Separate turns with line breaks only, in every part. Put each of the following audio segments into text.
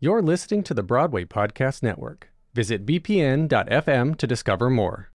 You're listening to the Broadway Podcast Network. Visit bpn.fm to discover more.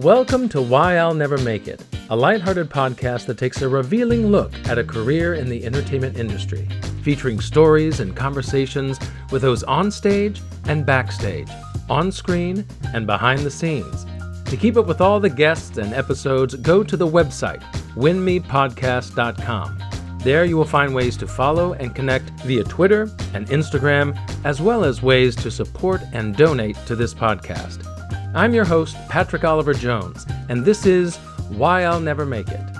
Welcome to Why I'll Never Make It, a lighthearted podcast that takes a revealing look at a career in the entertainment industry, featuring stories and conversations with those on stage and backstage, on screen and behind the scenes. To keep up with all the guests and episodes, go to the website, winmepodcast.com. There you will find ways to follow and connect via Twitter and Instagram, as well as ways to support and donate to this podcast. I'm your host, Patrick Oliver Jones, and this is Why I'll Never Make It.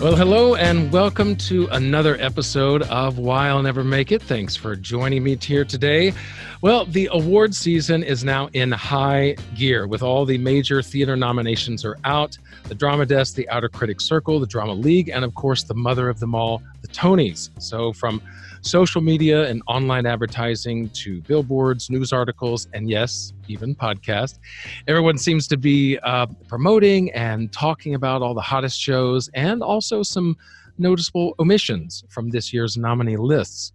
Well, hello, and welcome to another episode of Why I'll Never Make It. Thanks for joining me here today. Well, the award season is now in high gear with all the major theater nominations are out the Drama Desk, the Outer Critics Circle, the Drama League, and of course, the mother of them all, the Tonys. So, from social media and online advertising to billboards, news articles, and yes, even podcast. Everyone seems to be uh, promoting and talking about all the hottest shows and also some noticeable omissions from this year's nominee lists.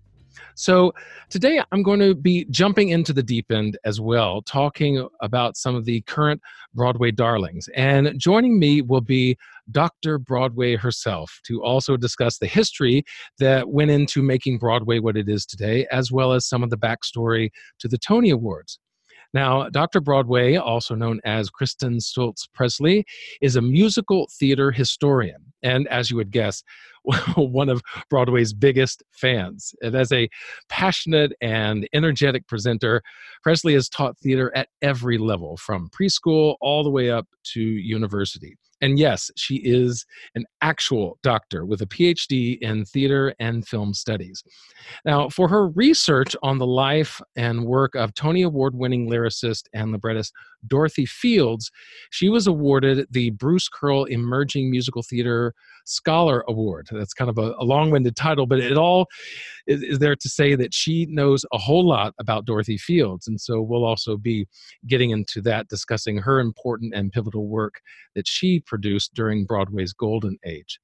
So, today I'm going to be jumping into the deep end as well, talking about some of the current Broadway darlings. And joining me will be Dr. Broadway herself to also discuss the history that went into making Broadway what it is today, as well as some of the backstory to the Tony Awards. Now, Dr. Broadway, also known as Kristin Stultz Pressley, is a musical theater historian. And as you would guess, one of Broadway's biggest fans. And as a passionate and energetic presenter, Pressley has taught theater at every level, from preschool all the way up to university. And yes, she is an actual doctor with a PhD in theater and film studies. Now, for her research on the life and work of Tony Award winning lyricist and librettist Dorothy Fields, she was awarded the Bruce Kirle Emerging Musical Theater Scholar Award. That's kind of a, a long winded title, but it all is, is, there to say that she knows a whole lot about Dorothy Fields. And so we'll also be getting into that, discussing her important and pivotal work that she produced during Broadway's golden age.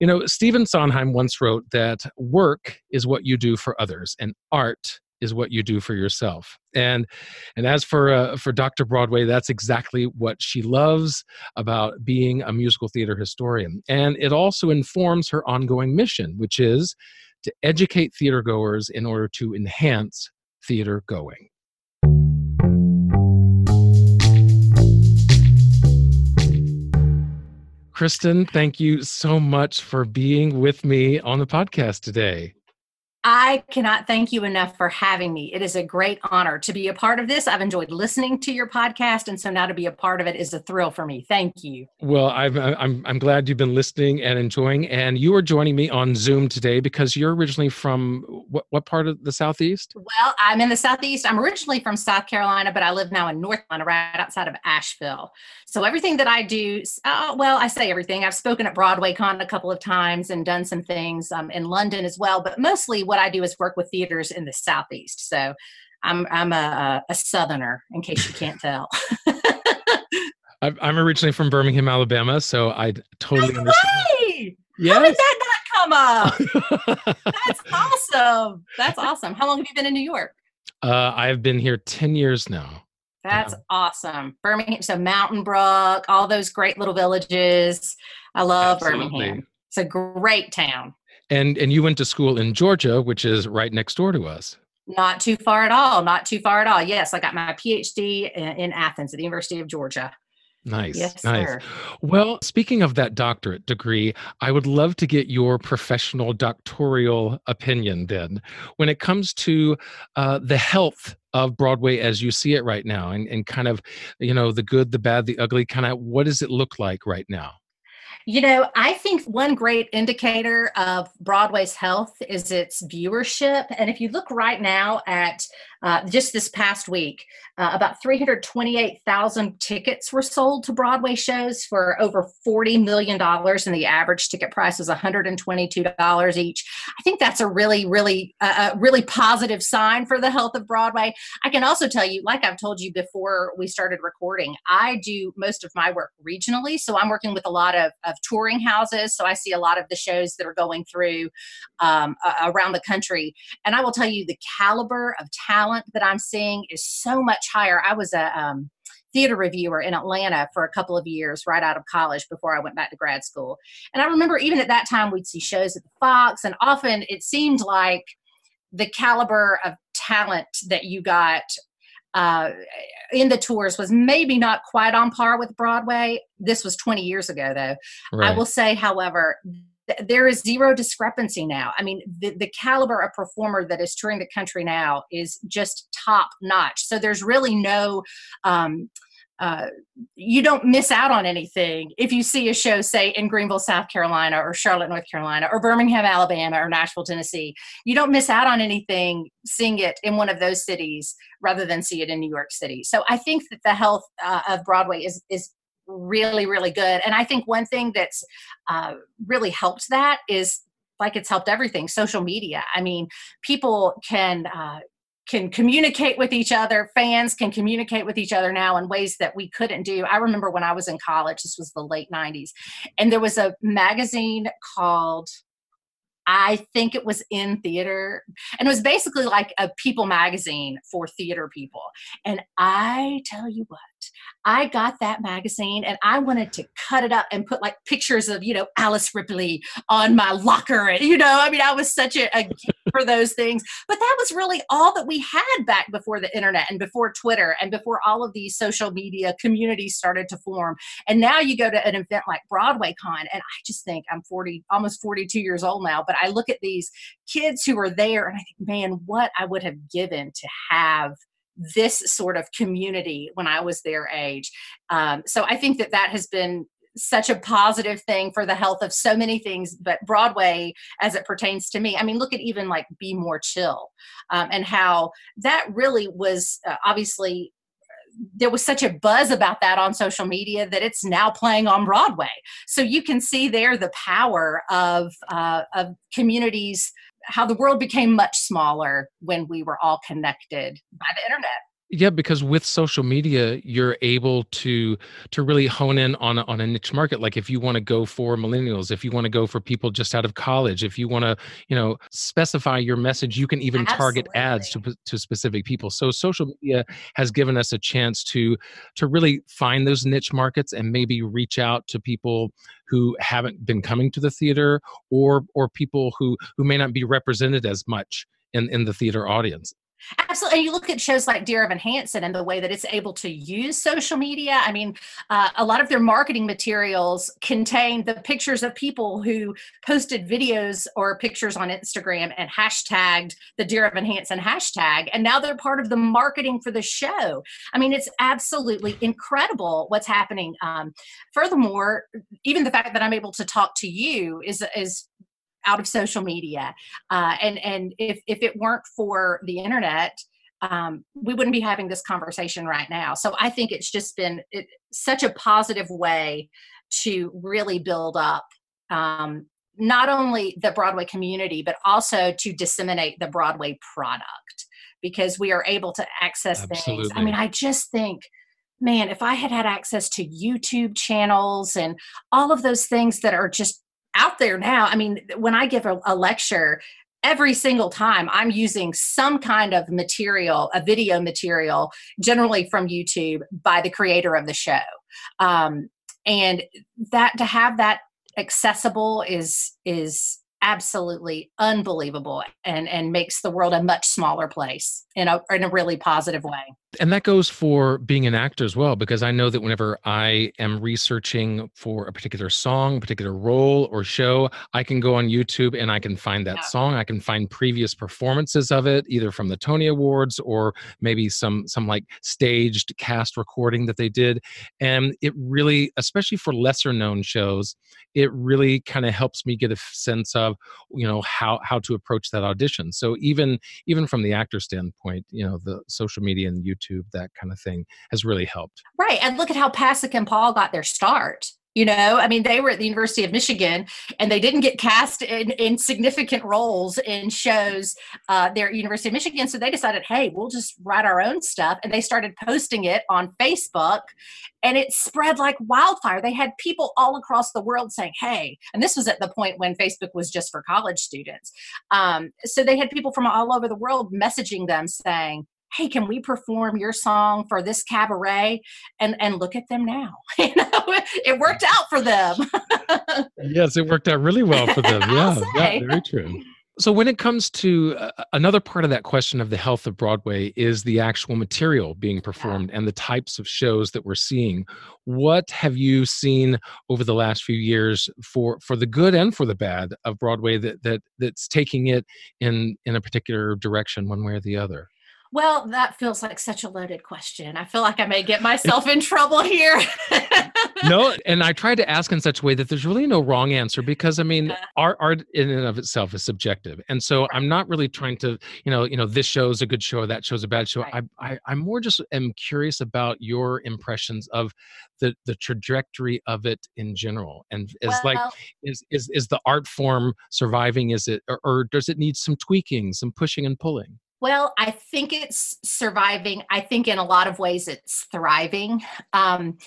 You know, Stephen Sondheim once wrote that work is what you do for others, and art is what you do for yourself. And and as for uh, for Dr. Broadway, that's exactly what she loves about being a musical theater historian. And it also informs her ongoing mission, which is to educate theater goers in order to enhance theater going. Kristin, thank you so much for being with me on the podcast today.
I cannot thank you enough for having me. It is a great honor to be a part of this. I've enjoyed listening to your podcast, and so now to be a part of it is a thrill for me. Thank you.
Well, I'm I'm I'm glad you've been listening and enjoying. And you are joining me on Zoom today because you're originally from what what part of the southeast?
Well, I'm in the southeast. I'm originally from South Carolina, but I live now in North Carolina, right outside of Asheville. So everything that I do, uh, well, I say everything. I've spoken at Broadway Con a couple of times and done some things um, in London as well, but mostly what what I do is work with theaters in the southeast. So I'm I'm a, a southerner, in case you can't tell.
I'm originally from Birmingham, Alabama, so I totally
no
understand.
Yes. How did that not come up? That's awesome. That's awesome. How long have you been in New York?
Uh, I've been here 10 years now.
That's yeah. awesome. Birmingham, so Mountain Brook, all those great little villages. I love Absolutely. Birmingham. It's a great town.
And and you went to school in Georgia, which is right next door to us.
Not too far at all. Not too far at all. Yes, I got my PhD in, Athens at the University of Georgia.
Nice.
Yes,
nice.
Sir.
Well, speaking of that doctorate degree, I would love to get your professional doctoral opinion then when it comes to uh, the health of Broadway as you see it right now and, and kind of, you know, the good, the bad, the ugly, kind of what does it look like right now?
You know, I think one great indicator of Broadway's health is its viewership. And if you look right now at uh, just this past week, uh, about 328,000 tickets were sold to Broadway shows for over $40 million, and the average ticket price was $122 each. I think that's a really, really, uh, really positive sign for the health of Broadway. I can also tell you, like I've told you before we started recording, I do most of my work regionally. So I'm working with a lot of, of touring houses. So I see a lot of the shows that are going through um, around the country. And I will tell you, the caliber of talent that I'm seeing is so much much higher. I was a um, theater reviewer in Atlanta for a couple of years right out of college before I went back to grad school. And I remember even at that time, we'd see shows at the Fox, and often it seemed like the caliber of talent that you got uh, in the tours was maybe not quite on par with Broadway. This was 20 years ago, though. Right. I will say, however, there is zero discrepancy now. I mean, the, the caliber of performer that is touring the country now is just top notch. So there's really no, um, uh, you don't miss out on anything if you see a show, say, in Greenville, South Carolina, or Charlotte, North Carolina, or Birmingham, Alabama, or Nashville, Tennessee. You don't miss out on anything seeing it in one of those cities rather than see it in New York City. So I think that the health uh, of Broadway is is really, really good. And I think one thing that's uh, really helped that is like it's helped everything social media. I mean, people can. Uh, can communicate with each other. Fans can communicate with each other now in ways that we couldn't do. I remember when I was in college, this was the late 90s, and there was a magazine called I think it was in theater. And it was basically like a people magazine for theater people. And I tell you what, I got that magazine and I wanted to cut it up and put like pictures of, you know, Alice Ripley on my locker. And, you know, I mean, I was such a, a for those things. But that was really all that we had back before the internet and before Twitter and before all of these social media communities started to form. And now you go to an event like Broadway Con, and I just think I'm 40, almost 42 years old now, but I look at these kids who are there and I think, man, what I would have given to have this sort of community when I was their age. Um, so I think that that has been such a positive thing for the health of so many things but broadway as it pertains to me i mean look at even like be more chill um, and how that really was uh, obviously there was such a buzz about that on social media that it's now playing on broadway. So you can see there the power of uh, of communities how the world became much smaller when we were all connected by the internet
yeah because with social media you're able to to really hone in on a, on a niche market like if you want to go for millennials if you want to go for people just out of college if you want to you know specify your message you can even Absolutely. target ads to to specific people so social media has given us a chance to to really find those niche markets and maybe reach out to people who haven't been coming to the theater or or people who who may not be represented as much in in the theater audience
Absolutely. And you look at shows like Dear Evan Hansen and the way that it's able to use social media. I mean, uh, a lot of their marketing materials contain the pictures of people who posted videos or pictures on Instagram and hashtagged the Dear Evan Hansen hashtag. And now they're part of the marketing for the show. I mean, it's absolutely incredible what's happening. Um, furthermore, even the fact that I'm able to talk to you is, is out of social media. Uh, and and if, if it weren't for the internet, um, we wouldn't be having this conversation right now. So I think it's just been it, such a positive way to really build up um, not only the Broadway community, but also to disseminate the Broadway product because we are able to access Absolutely. things. I mean, I just think man, if I had had access to YouTube channels and all of those things that are just out there now. I mean, when I give a, a lecture, every single time I'm using some kind of material, a video material, generally from YouTube by the creator of the show. Um, and that to have that accessible is is absolutely unbelievable and and makes the world a much smaller place in a in a really positive way.
And that goes for being an actor as well because i know that whenever i am researching for a particular song particular role or show i can go on youtube and i can find that yeah. song. I can find previous performances of it either from the tony awards or maybe some some like staged cast recording that they did. And it really especially for lesser known shows it really kind of helps me get a sense of you know how how to approach that audition. So even even from the actor standpoint you know the social media and youtube that kind of thing has really helped.
Right and look at how pasek and paul got their start you know i mean they were at the university of michigan and they didn't get cast in, in significant roles in shows uh, there at university of michigan so they decided hey we'll just write our own stuff and they started posting it on facebook and it spread like wildfire. They had people all across the world saying hey and this was at the point when facebook was just for college students um, so they had people from all over the world messaging them saying hey can we perform your song for this cabaret? And and look at them now you know? It worked out for them.
Yes it worked out really well for them. Yeah, yeah very true. So when it comes to uh, another part of that question of the health of broadway is the actual material being performed yeah. and the types of shows that we're seeing. What have you seen over the last few years for for the good and for the bad of broadway that that that's taking it in in a particular direction one way or the other
well, that feels like such a loaded question. I feel like I may get myself in trouble here.
no, and I tried to ask in such a way that there's really no wrong answer because I mean, yeah. art art in and of itself is subjective, and so right. I'm not really trying to, you know, you know, this show's a good show, or that show's a bad show. Right. I, I I'm more just am curious about your impressions of the the trajectory of it in general, and is well, like is is is the art form surviving? Is it or, or does it need some tweaking, some pushing and pulling?
Well, I think it's surviving. I think in a lot of ways it's thriving. Um,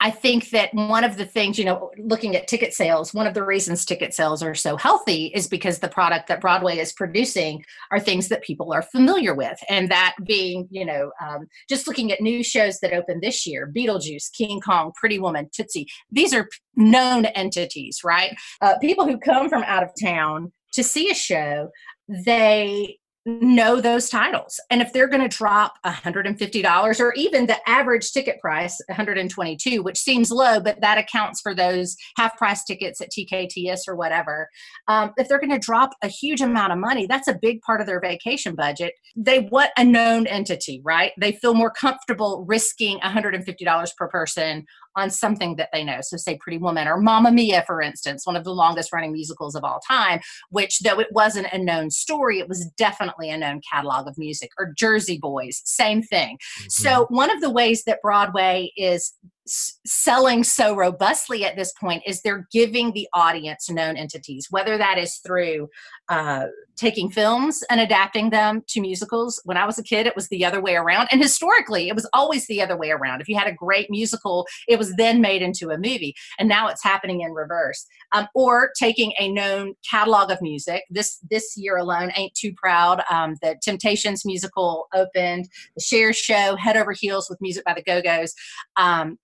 I think that one of the things, you know, looking at ticket sales, one of the reasons ticket sales are so healthy is because the product that Broadway is producing are things that people are familiar with. And that being, you know, um, just looking at new shows that opened this year Beetlejuice, King Kong, Pretty Woman, Tootsie, these are known entities, right? Uh, people who come from out of town to see a show, they know those titles. And if they're going to drop $150 or even the average ticket price, 122, which seems low, but that accounts for those half price tickets at TKTS or whatever. Um, if they're going to drop a huge amount of money, that's a big part of their vacation budget. They want a known entity, right? They feel more comfortable risking $150 per person on something that they know. So, say Pretty Woman or Mamma Mia, for instance, one of the longest running musicals of all time, which, though it wasn't a known story, it was definitely a known catalog of music. Or Jersey Boys, same thing. Mm-hmm. So, one of the ways that Broadway is selling so robustly at this point is they're giving the audience known entities, whether that is through uh, taking films and adapting them to musicals. When I was a kid, it was the other way around. And historically, it was always the other way around. If you had a great musical, it was then made into a movie. And now it's happening in reverse. Um, or taking a known catalog of music. This this year alone, Ain't Too Proud, um, the Temptations musical opened, the Cher show, Head Over Heels with music by the Go Go's. Um,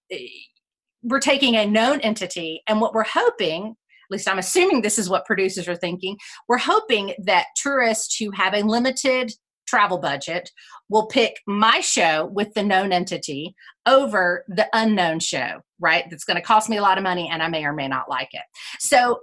we're taking a known entity and what we're hoping at least i'm assuming this is what producers are thinking we're hoping that tourists who have a limited travel budget will pick my show with the known entity over the unknown show right that's going to cost me a lot of money and i may or may not like it so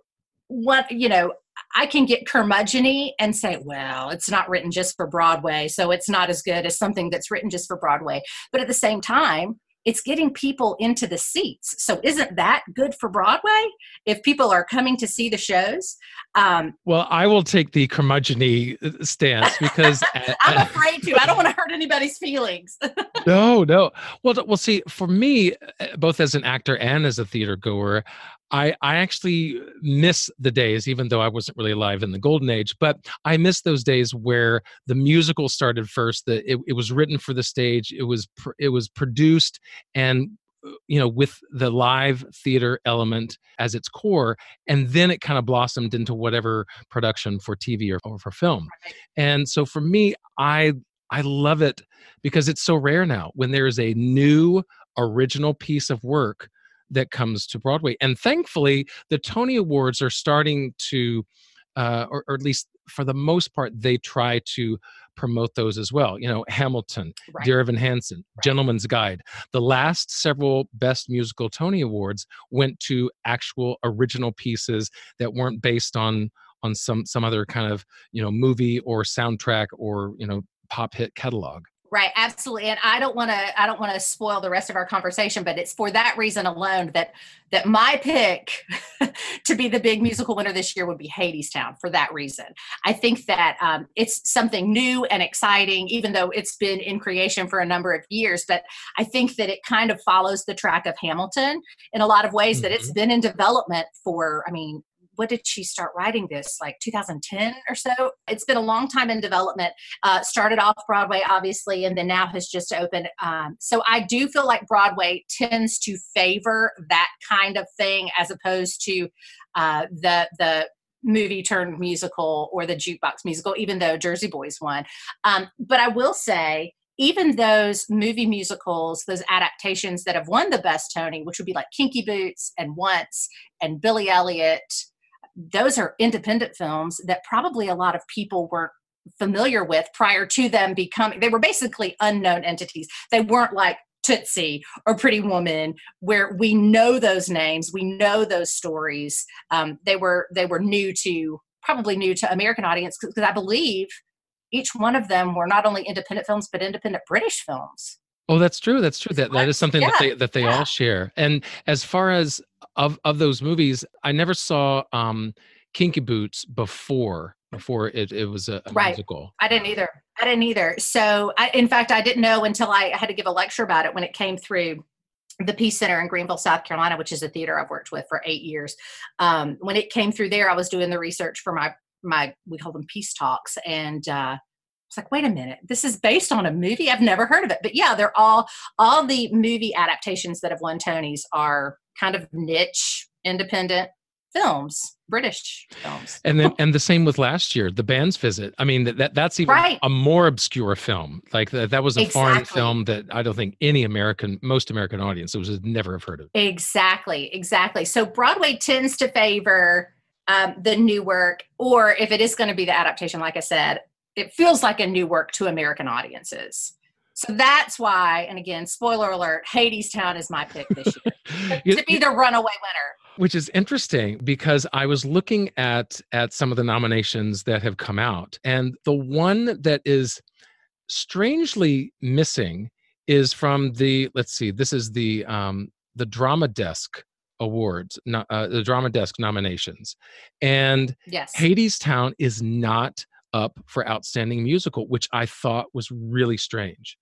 what you know I can get curmudgeony and say, well, it's not written just for Broadway, so it's not as good as something that's written just for Broadway. But at the same time, it's getting people into the seats. So isn't that good for Broadway if people are coming to see the shows?
Um, well, I will take the curmudgeony uh, stance because
I'm afraid to. I don't want to hurt anybody's feelings.
no, no. Well, well, see, for me, uh, both as an actor and as a theater goer, I, I actually miss the days, even though I wasn't really alive in the golden age, but I miss those days where the musical started first. That it, it was written for the stage, it was pr- it was produced, and uh, you know with the live theater element as its core and then it kind of blossomed into whatever production for tv or, or for film and so for me i i love it because it's so rare now when there is a new original piece of work that comes to Broadway. And thankfully, the Tony Awards are starting to uh, or, or at least for the most part, they try to promote those as well. You know, Hamilton,
Right.
Dear Evan Hansen,
Right.
Gentleman's Guide. The last several Best Musical Tony Awards went to actual original pieces that weren't based on on some some other kind of you know movie or soundtrack or you know pop hit catalog.
Right, absolutely. And I don't want to I don't want to spoil the rest of our conversation, but it's for that reason alone that that my pick to be the big musical winner this year would be Hadestown for that reason. I think that um, it's something new and exciting, even though it's been in creation for a number of years. But I think that it kind of follows the track of Hamilton in a lot of ways. That it's been in development for, I mean, what did she start writing this like 2010 or so? It's been a long time in development. Uh, started off broadway obviously and then now has just opened um, so i do feel like broadway tends to favor that kind of thing as opposed to uh, the the movie turned musical or the jukebox musical even though jersey boys won. Um, but i will say even those movie musicals, those adaptations that have won the best Tony, which would be like Kinky Boots and Once and Billy Elliot, those are independent films that probably a lot of people weren't familiar with prior to them becoming they were basically unknown entities they weren't like tootsie or pretty woman where we know those names we know those stories um, they were they were new to probably new to american audience because i believe each one of them were not only independent films but independent british films
Oh, that's true. That's true. That that is something that they that they
yeah.
all share. And as far as of of those movies, I never saw um Kinky Boots before before it, it was a, a
Right.
musical.
I didn't either. I didn't either. So, I, in fact, I didn't know until I had to give a lecture about it when it came through the Peace Center in Greenville, South Carolina, which is a theater I've worked with for eight years. Um, when it came through there, I was doing the research for my my we call them peace talks, and uh, I was like, wait a minute, this is based on a movie. I've never heard of it, but yeah, they're all all the movie adaptations that have won Tonys are kind of niche, independent films, British films.
And then and the same with last year, the band's visit. I mean that, that that's even
Right.
a more obscure film. Like that that was a foreign film that I don't think any American most American audiences would never have heard of.
Exactly, exactly. So Broadway tends to favor um, the new work, or if it is going to be the adaptation, like I said, it feels like a new work to American audiences. So that's why, and again, spoiler alert, Hadestown is my pick this year to be the runaway winner.
which is interesting because i was looking at at some of the nominations that have come out and the one that is strangely missing is from the let's see this is the um the drama desk awards no, uh, the drama desk nominations and
Yes.
hadestown is not up for outstanding musical which i thought was really strange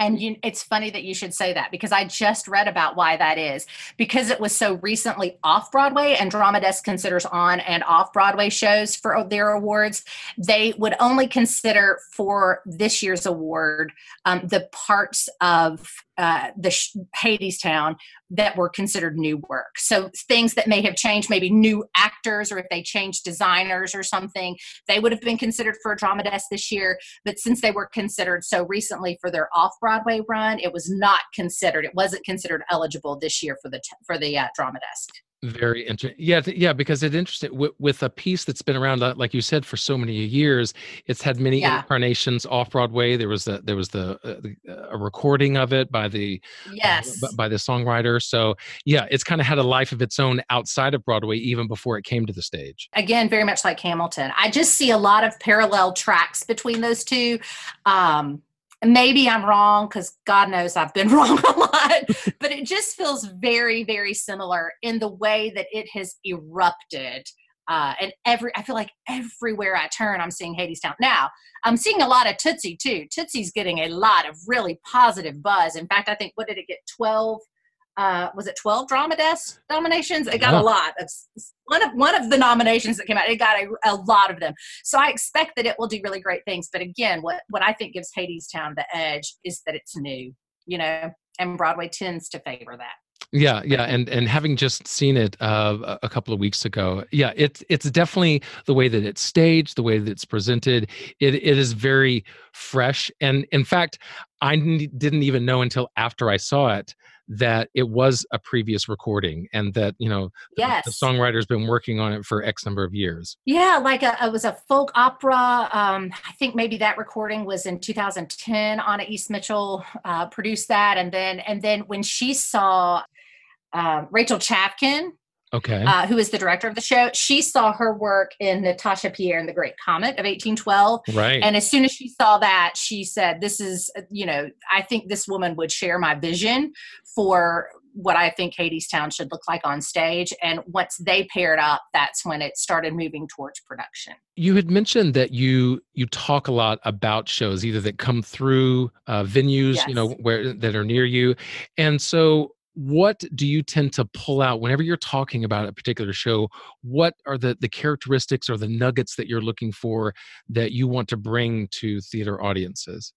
And you, it's funny that you should say that because I just read about why that is. Because it was so recently off Broadway, and Drama Desk considers on and off Broadway shows for their awards. They would only consider for this year's award um, the parts of uh, the sh- Hadestown that were considered new work. So things that may have changed, maybe new actors, or if they changed designers or something, they would have been considered for a Drama Desk this year but since they were considered so recently for their off-Broadway run, it was not considered. It wasn't considered eligible this year for the for the uh, drama desk.
Very interesting. Yeah, yeah, because it's interesting with, with a piece that's been around, uh, like you said, for so many years. It's had many
Yeah.
incarnations off Broadway. There was the there was the, uh, the uh, a recording of it by the
Yes,
b- by the songwriter. So yeah, it's kind of had a life of its own outside of Broadway, even before it came to the stage.
again, very much like Hamilton. I just see a lot of parallel tracks between those two. Um, maybe I'm wrong because God knows I've been wrong a lot, but it just feels very, very similar in the way that it has erupted. Uh, and every, I feel like everywhere I turn, I'm seeing Hadestown. Now, I'm seeing a lot of Tootsie too. Tootsie's getting a lot of really positive buzz. In fact, I think what did it get? 12 uh, was it 12 drama desk nominations? It got
Yeah.
a lot of one of one of the nominations that came out. It got a, a lot of them. So I expect that it will do really great things. But again, what what I think gives Hadestown the edge is that it's new, you know, and Broadway tends to favor that.
Yeah, yeah, and and having just seen it uh, a- a couple of weeks ago, yeah, it's it's definitely the way that it's staged, the way that it's presented. It it is very fresh, and in fact, I didn't even know until after I saw it that it was a previous recording and that you know
yes.
the, the songwriter's been working on it for x number of years
yeah like a, it was a folk opera um, i think maybe that recording was in 2010 Anaïs Mitchell uh, produced that and then and then when she saw uh, rachel chavkin
okay.
Uh, who is the director of the show. She saw her work in natasha pierre and the great comet of 1812
right.
And as soon as she saw that she said this is you know i think this woman would share my vision for what i think hadestown should look like on stage. And once they paired up that's when it started moving towards production.
You had mentioned that you you talk a lot about shows either that come through uh, venues
Yes.
you know where that are near you. And so what do you tend to pull out whenever you're talking about a particular show what are the the characteristics or the nuggets that you're looking for that you want to bring to theater audiences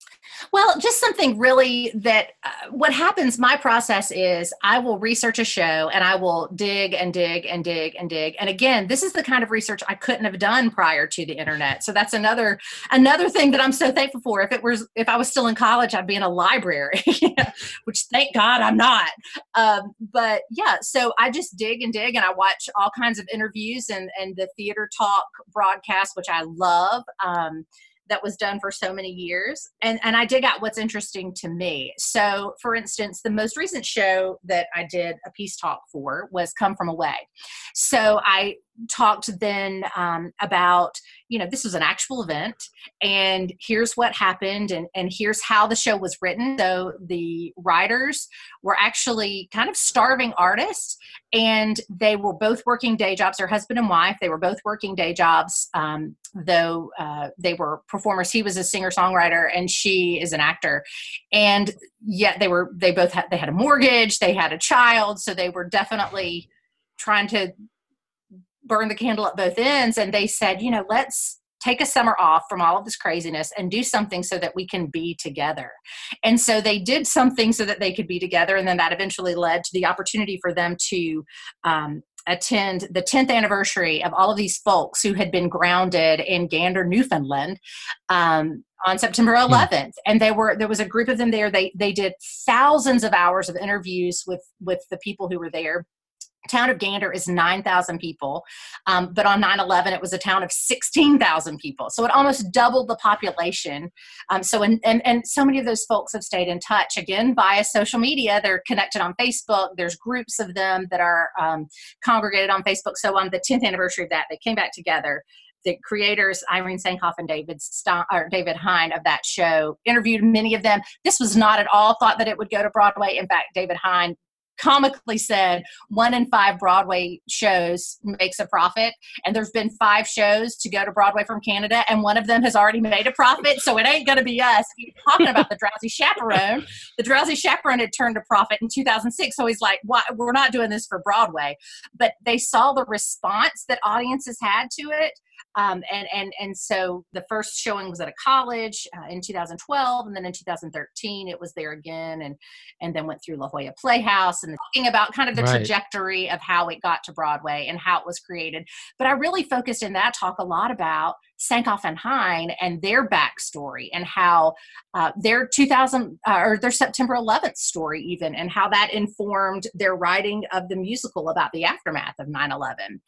Well, just something really that uh, what happens, my process is I will research a show and I will dig and dig and dig and dig. And again, this is the kind of research I couldn't have done prior to the internet. So that's another another thing that I'm so thankful for. If it was if I was still in college, I'd be in a library, which thank God I'm not. Um, but yeah, so I just dig and dig and I watch all kinds of interviews and and the theater talk broadcast, which I love. Um, that was done for so many years and and I dig out what's interesting to me. So for instance, the most recent show that I did a peace talk for was Come From Away. So I talked then um, about you know this was an actual event and here's what happened and and here's how the show was written so the writers were actually kind of starving artists and they were both working day jobs their husband and wife they were both working day jobs um, though uh, they were performers. He was a singer songwriter and she is an actor. And yet they were they both had they had a mortgage they had a child so they were definitely trying to burn the candle at both ends. And they said you know let's take a summer off from all of this craziness and do something so that we can be together. And so they did something so that they could be together and then that eventually led to the opportunity for them to um, attend the 10th anniversary of all of these folks who had been grounded in gander newfoundland um, on september 11th and they were there was a group of them there. They they did thousands of hours of interviews with with the people who were there town of gander is 9000 people um, but on 9-11 it was a town of 16000 people. So it almost doubled the population. Um, so and, and and so many of those folks have stayed in touch again via social media. They're connected on facebook. There's groups of them that are um, congregated on facebook. So on the 10th anniversary of that they came back together. The creators Irene Sankoff and David St- or David Hein of that show interviewed many of them. This was not at all thought that it would go to Broadway. In fact, David Hein comically said one in five Broadway shows makes a profit, and there's been five shows to go to Broadway from Canada, and one of them has already made a profit, so it ain't going to be us. He's talking about the Drowsy Chaperone. The Drowsy Chaperone had turned a profit in 2006, so he's like, "Why? We're not doing this for Broadway." But they saw the response that audiences had to it. Um, and and and so the first showing was at a college uh, in 2012, and then in 2013 it was there again, and and then went through La Jolla Playhouse and talking about kind of the
Right.
trajectory of how it got to Broadway and how it was created. But I really focused in that talk a lot about Sankoff and Hein and their backstory and how uh, their 2000 uh, or their September 11th story even and how that informed their writing of the musical about the aftermath of 9/11.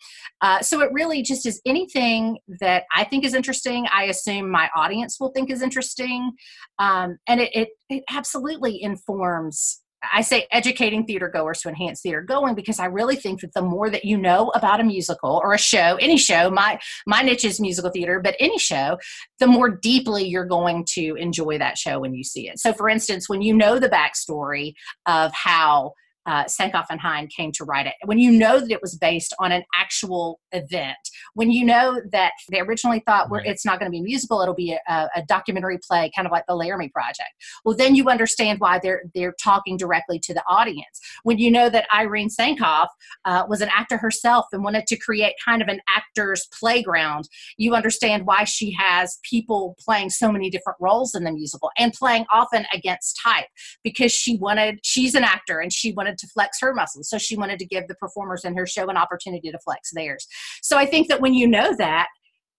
Uh, so it really just is anything that I think is interesting. I assume my audience will think is interesting, um, and it, it it absolutely informs. I say educating theater goers to enhance theater going because I really think that the more that you know about a musical or a show, any show, my my niche is musical theater, but any show, the more deeply you're going to enjoy that show when you see it. So, for instance, when you know the backstory of how uh, Sankoff and Hein came to write it, when you know that it was based on an actual event, when you know that they originally thought
Right.
it's not going to be a musical, it'll be a, a documentary play, kind of like the Laramie Project. Well, then you understand why they're they're talking directly to the audience. When you know that Irene Sankoff uh, was an actor herself and wanted to create kind of an actor's playground, you understand why she has people playing so many different roles in the musical and playing often against type because she wanted she's an actor and she wanted to flex her muscles so she wanted to give the performers in her show an opportunity to flex theirs so i think that when you know that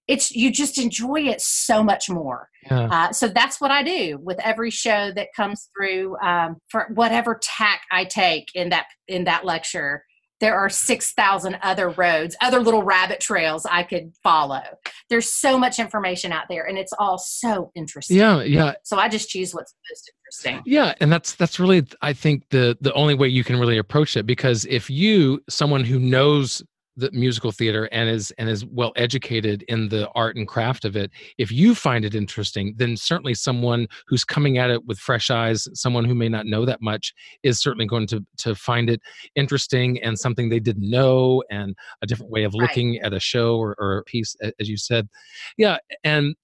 it's you just enjoy it so much more. Yeah. Uh, so that's what I do with every show that comes through um, for whatever tack I take in that in that lecture there are 6,000 other roads, other little rabbit trails I could follow. There's so much information out there and it's all so interesting.
Yeah, yeah.
So I just choose what's most interesting.
Yeah, and that's that's really I think the the only way you can really approach it because if you someone who knows the musical theater and is and is well educated in the art and craft of it if you find it interesting then certainly someone who's coming at it with fresh eyes someone who may not know that much is certainly going to to find it interesting and something they didn't know and a different way of looking right. at a show or, or a piece as you said yeah and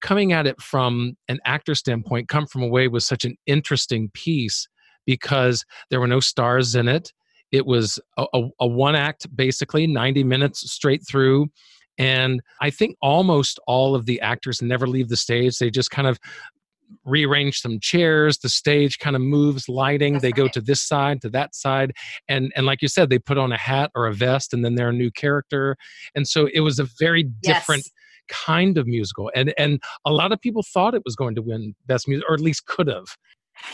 coming at it from an actor standpoint come from away with such an interesting piece because there were no stars in it it was a, a, a one act, basically, 90 minutes straight through. And I think almost all of the actors never leave the stage. They just kind of rearrange some chairs the stage kind of moves lighting That's they right. go to this side to that side and and like you said they put on a hat or a vest and then they're a new character and so it was a very different yes. kind of musical and and a lot of people thought it was going to win best music or at least could have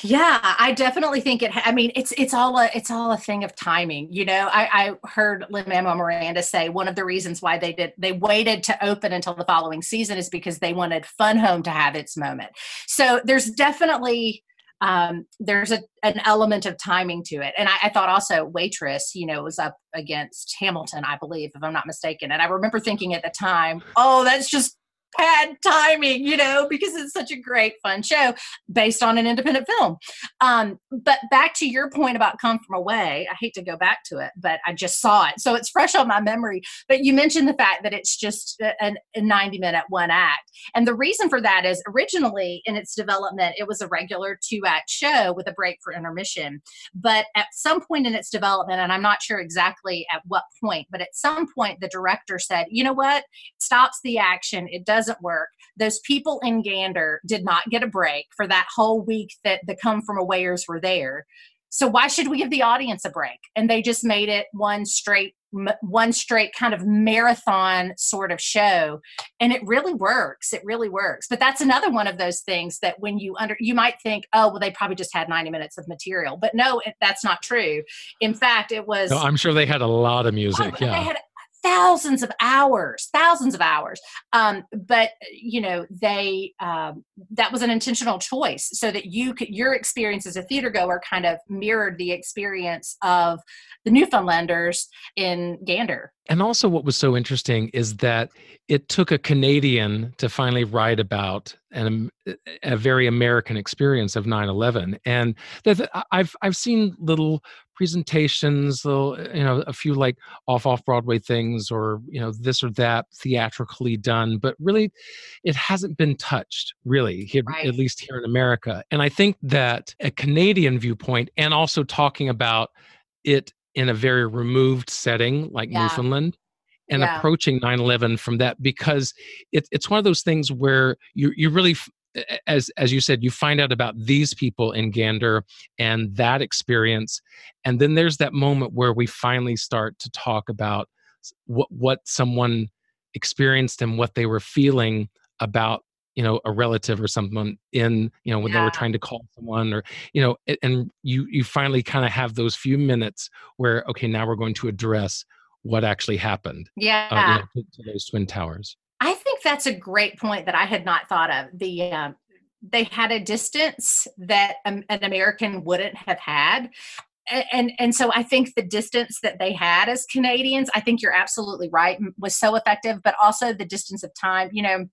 yeah, I definitely think it. I mean, it's it's all a it's all a thing of timing. You know, I, I heard Lin-Manuel Miranda say one of the reasons why they did they waited to open until the following season is because they wanted Fun Home to have its moment. So there's definitely um, there's a, an element of timing to it. And I, I, thought also Waitress, you know, was up against Hamilton, I believe, if I'm not mistaken. And I remember thinking at the time, oh, that's just bad timing, you know, because it's such a great, fun show based on an independent film. Um, but back to your point about Come From Away, I hate to go back to it, but I just saw it. So it's fresh on my memory. But you mentioned the fact that it's just a, a 90 minute one act. And the reason for that is originally in its development, it was a regular two act show with a break for intermission. But at some point in its development, and I'm not sure exactly at what point, but at some point, the director said, you know what? Stops the action. It does doesn't work. Those people in Gander did not get a break for that whole week that the come from awayers were there. So why should we give the audience a break? And they just made it one straight one straight kind of marathon sort of show and it really works it really works but that's another one of those things that when you under you might think oh well they probably just had 90 minutes of material but no it, that's not true in fact it was
no, i'm sure they had a lot of oh, music oh, yeah
thousands of hours thousands of hours. Um, but you know they um, that was an intentional choice so that you could your experience as a theater goer kind of mirrored the experience of the newfoundlanders in gander.
And also what was so interesting is that it took a canadian to finally write about an, a very american experience of 9-11 and i've i've seen little presentations little eh, you know a few like off off broadway things or you know this or that theatrically done but really it hasn't been touched really here, right. at least here in america and i think that a canadian viewpoint and also talking about it in a very removed setting like yeah. newfoundland and yeah. approaching 9-11 from that because it, it's one of those things where you, you really as as you said you find out about these people in gander and that experience. And then there's that moment where we finally start to talk about what what someone experienced and what they were feeling about you know a relative or someone in you know when yeah. they were trying to call someone or you know and you you finally kind of have those few minutes where okay now we're going to address what actually happened
yeah
uh, you know, to, to those twin towers
think that's a great point that I had not thought of. The um, they had a distance that um, an American wouldn't have had. And and so I think the distance that they had as Canadians, I think you're absolutely right, was so effective. But also the distance of time. You know,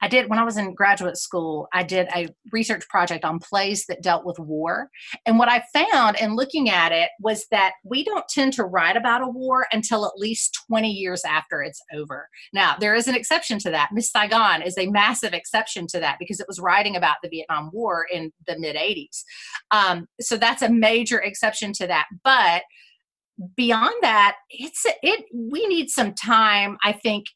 I did when I was in graduate school, I did a research project on plays that dealt with war. And what I found in looking at it was that we don't tend to write about a war until at least 20 years after it's over. Now, there is an exception to that. Miss Saigon is a massive exception to that because it was writing about the Vietnam War in the mid 80s. Um, so that's a major exception to that. But beyond that it's it we need some time i think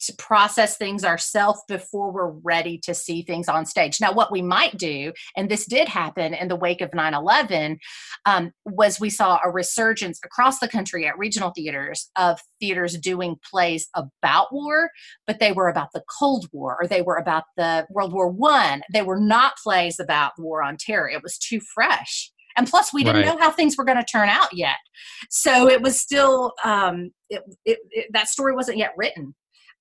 to process things ourselves before we're ready to see things on stage. Now, what we might do, and this did happen in the wake of 9 11, um, was we saw a resurgence across the country at regional theaters of theaters doing plays about war, but they were about the Cold War or they were about the World War One. They were not plays about the war on terror. It was too fresh and plus we didn't right. know how things were going to turn out yet so it was still um, it, it, it, that story wasn't yet written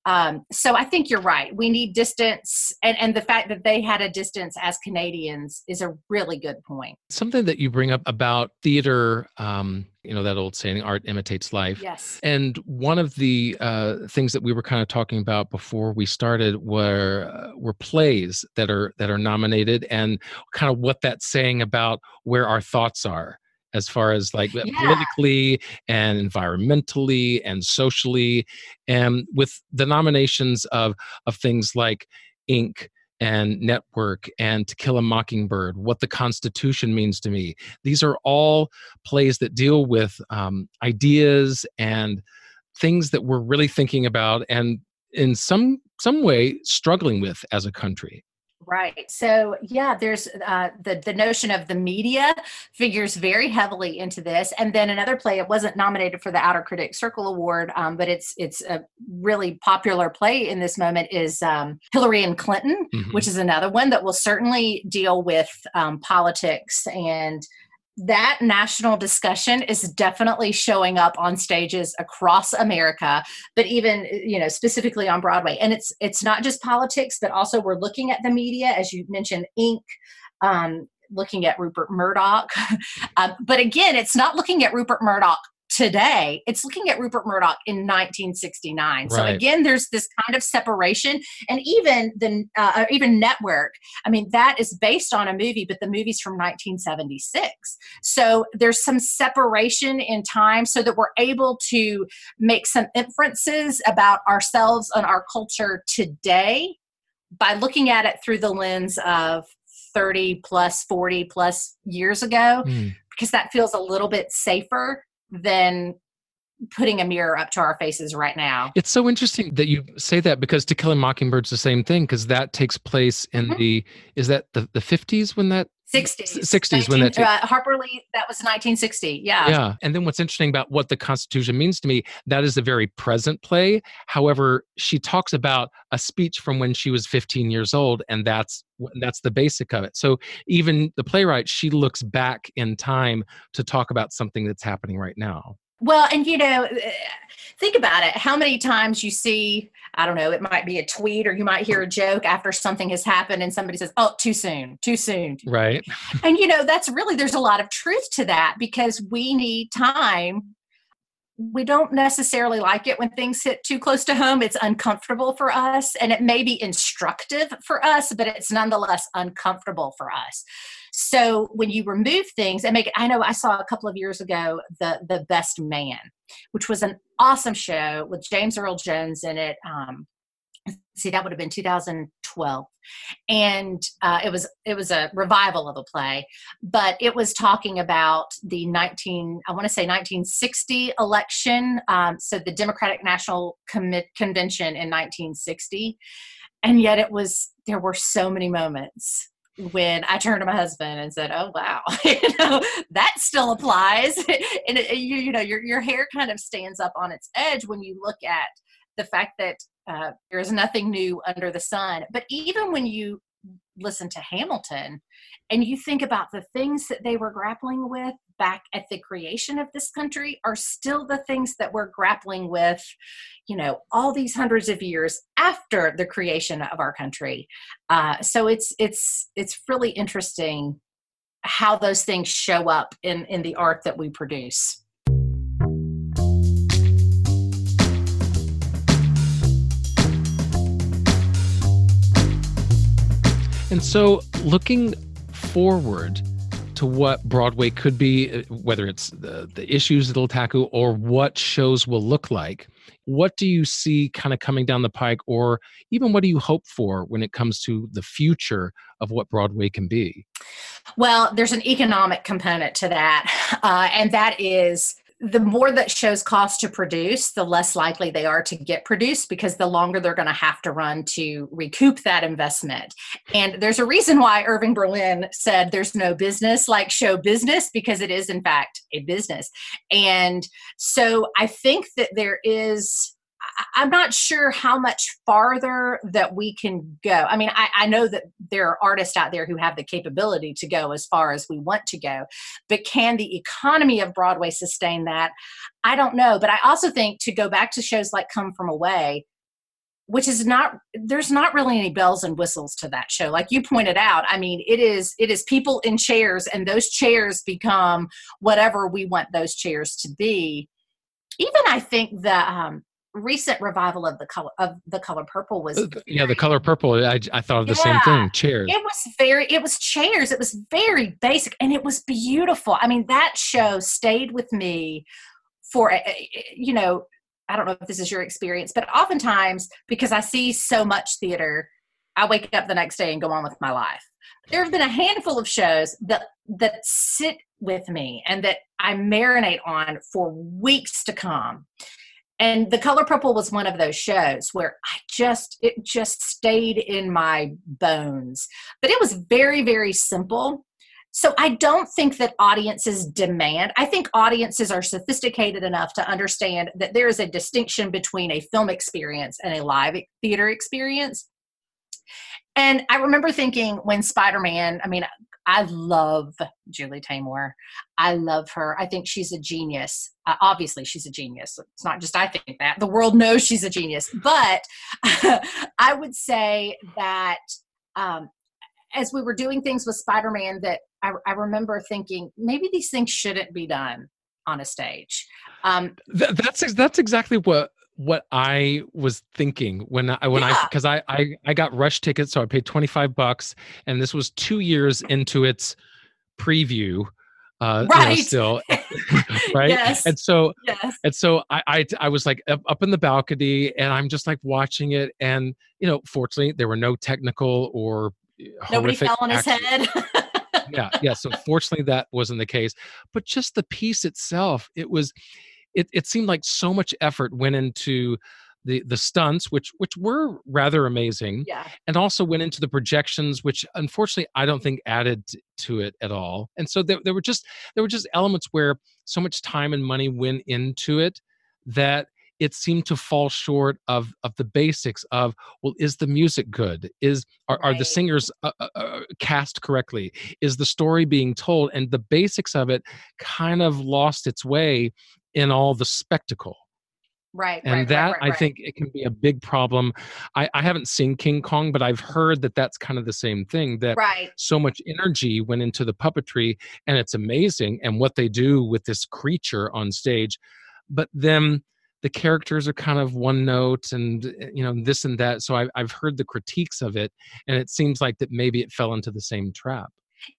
um, so I think you're right. We need distance, and, and the fact that they had a distance as Canadians is a really good point.
Something that you bring up about theater, um, you know, that old saying, art imitates life.
Yes.
And one of the uh, things that we were kind of talking about before we started were uh, were plays that are that are nominated, and kind of what that's saying about where our thoughts are as far as like yeah. politically and environmentally and socially and with the nominations of of things like Ink and network and to kill a mockingbird what the constitution means to me these are all plays that deal with um, ideas and things that we're really thinking about and in some some way struggling with as a country
Right. So yeah, there's uh, the the notion of the media figures very heavily into this, and then another play. It wasn't nominated for the Outer Critic Circle Award, um, but it's it's a really popular play in this moment. Is um, Hillary and Clinton, mm-hmm. which is another one that will certainly deal with um, politics and that national discussion is definitely showing up on stages across america but even you know specifically on broadway. And it's it's not just politics but also we're looking at the media as you mentioned ink um, looking at rupert murdoch. Um, but again it's not looking at rupert murdoch today it's looking at rupert murdoch in 1969 right. so again there's this kind of separation and even the uh, even network i mean that is based on a movie but the movie's from 1976 so there's some separation in time so that we're able to make some inferences about ourselves and our culture today by looking at it through the lens of 30 plus 40 plus years ago mm. because that feels a little bit safer than putting a mirror up to our faces right now.
It's so interesting that you say that because To Kill a Mockingbird's the same thing because that takes place in mm-hmm. the is that the the 50s when that
60s
60s when that
uh, harper lee that was 1960 yeah.
Yeah and then what's interesting about what the constitution means to me that is a very present play. However she talks about a speech from when she was 15 years old and that's that's the basic of it. So even the playwright she looks back in time to talk about something that's happening right now
well, and you know, eh, think about it. How many times you see, I don't know, it might be a tweet or you might hear a joke after something has happened and somebody says, oh, too soon, too soon.
Right.
And you know, that's really, there's a lot of truth to that because we need time we don't necessarily like it when things hit too close to home. It's uncomfortable for us and it may be instructive for us, but it's nonetheless uncomfortable for us. So when you remove things and make it, I know I saw a couple of years ago the the Best Man, which was an awesome show with James Earl Jones in it. Um, see that would have been 2012 and uh, it was it was a revival of a play but it was talking about the 19 i want to say 1960 election um, so the democratic national convention in 1960 and yet it was there were so many moments when I turned to my husband and said, "Oh wow, you know that still applies," and it, you, you know your your hair kind of stands up on its edge when you look at the fact that uh, there is nothing new under the sun. But even when you listen to Hamilton and you think about the things that they were grappling with back at the creation of this country are still the things that we're grappling with, you know, all these hundreds of years after the creation of our country. Uh, so it's it's it's really interesting how those things show up in in the art that we produce.
And so, looking forward to what Broadway could be, uh, whether it's the, the issues it'll tackle or what shows will look like, what do you see kind of coming down the pike, or even what do you hope for when it comes to the future of what Broadway can be?
Well, there's an economic component to that, uh, and that is the more that shows cost to produce, the less likely they are to get produced because the longer they're going to have to run to recoup that investment. And there's a reason why Irving Berlin said there's no business like show business because it is, in fact, a business. And so I think that there is I'm not sure how much farther that we can go. I mean, I, I, know that there are artists out there who have the capability to go as far as we want to go, but can the economy of Broadway sustain that? I don't know. But I also think to go back to shows like Come From Away, which is not there's not really any bells and whistles to that show like you pointed out i mean it is it is people in chairs and those chairs become whatever we want those chairs to be even i think the um, recent revival of the color of the color purple was
uh, yeah the color purple i, I thought of the yeah, same thing chairs.
It was very it was chairs it was very basic and it was beautiful. I mean that show stayed with me for eh, eh, eh, you know i don't know if this is your experience but oftentimes because i see so much theater i wake up the next day and go on with my life. There have been a handful of shows that that sit with me and that i marinate on for weeks to come and the color purple was one of those shows where i just it just stayed in my bones. But it was very very simple. So i don't think that audiences demand i think audiences are sophisticated enough to understand that there is a distinction between a film experience and a live theater experience. And I remember thinking when Spider Man, I mean, I love Julie Taymor. I love her. I think she's a genius. Uh, obviously, she's a genius. It's not just I think that. The world knows she's a genius. But I would say that um, as we were doing things with Spider Man, that I, I, remember thinking maybe these things shouldn't be done on a stage. Um,
Th- that's that's exactly what what I was thinking when I when yeah. I because I, I I got rush tickets, so I paid twenty five bucks, and this was two years into its preview. Uh, right. You know, still, right? Yes. And so, yes. and so I, I, I was like up, up in the balcony, and I'm just like watching it, and you know, fortunately, there were no technical or
nobody fell on his head.
yeah, yeah. So fortunately, that wasn't the case. But just the piece itself, it was it, it seemed like so much effort went into the the stunts which which were rather amazing
yeah.
and also went into the projections which unfortunately i don't think added to it at all and so there, there were just there were just elements where so much time and money went into it that it seemed to fall short of of the basics of well is the music good? Is are, right. are the singers uh, uh, uh, cast correctly? Is the story being told? And the basics of it kind of lost its way in all the spectacle.
Right.
And
right,
that
right, right,
I think it can be a big problem. I, I haven't seen King Kong, but I've heard that that's kind of the same thing. That
right.
so much energy went into the puppetry, and it's amazing, and what they do with this creature on stage. But then the characters are kind of one note, and eh, you know this and that. So I, I've heard the critiques of it, and it seems like that maybe it fell into the same trap.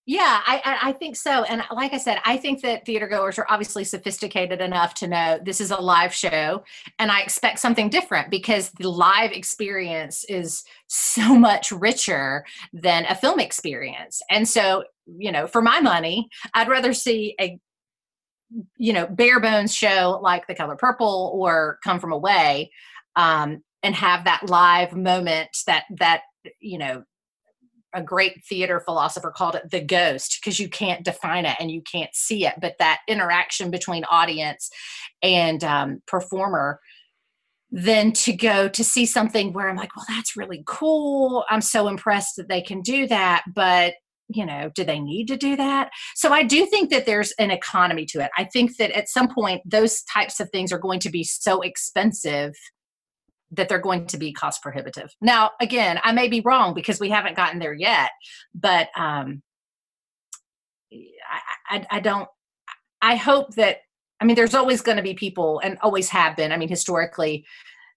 Yeah, I, I think so. And like I said, I think that theater goers are obviously sophisticated enough to know this is a live show and I expect something different because the live experience is so much richer than a film experience. And so, you know, for my money, I'd rather see a you know bare bones show like the color purple or come from away um, and have that live moment that that you know a great theater philosopher called it the ghost because you can't define it and you can't see it but that interaction between audience and um, performer then to go to see something where i'm like well that's really cool. I'm so impressed that they can do that but you know do they need to do that? So i do think that there's an economy to it. I think that at some point those types of things are going to be so expensive that they're going to be cost prohibitive. Now, again, I may be wrong because we haven't gotten there yet, but um, I, I, I don't. I hope that. I mean, there's always going to be people, and always have been. I mean, historically,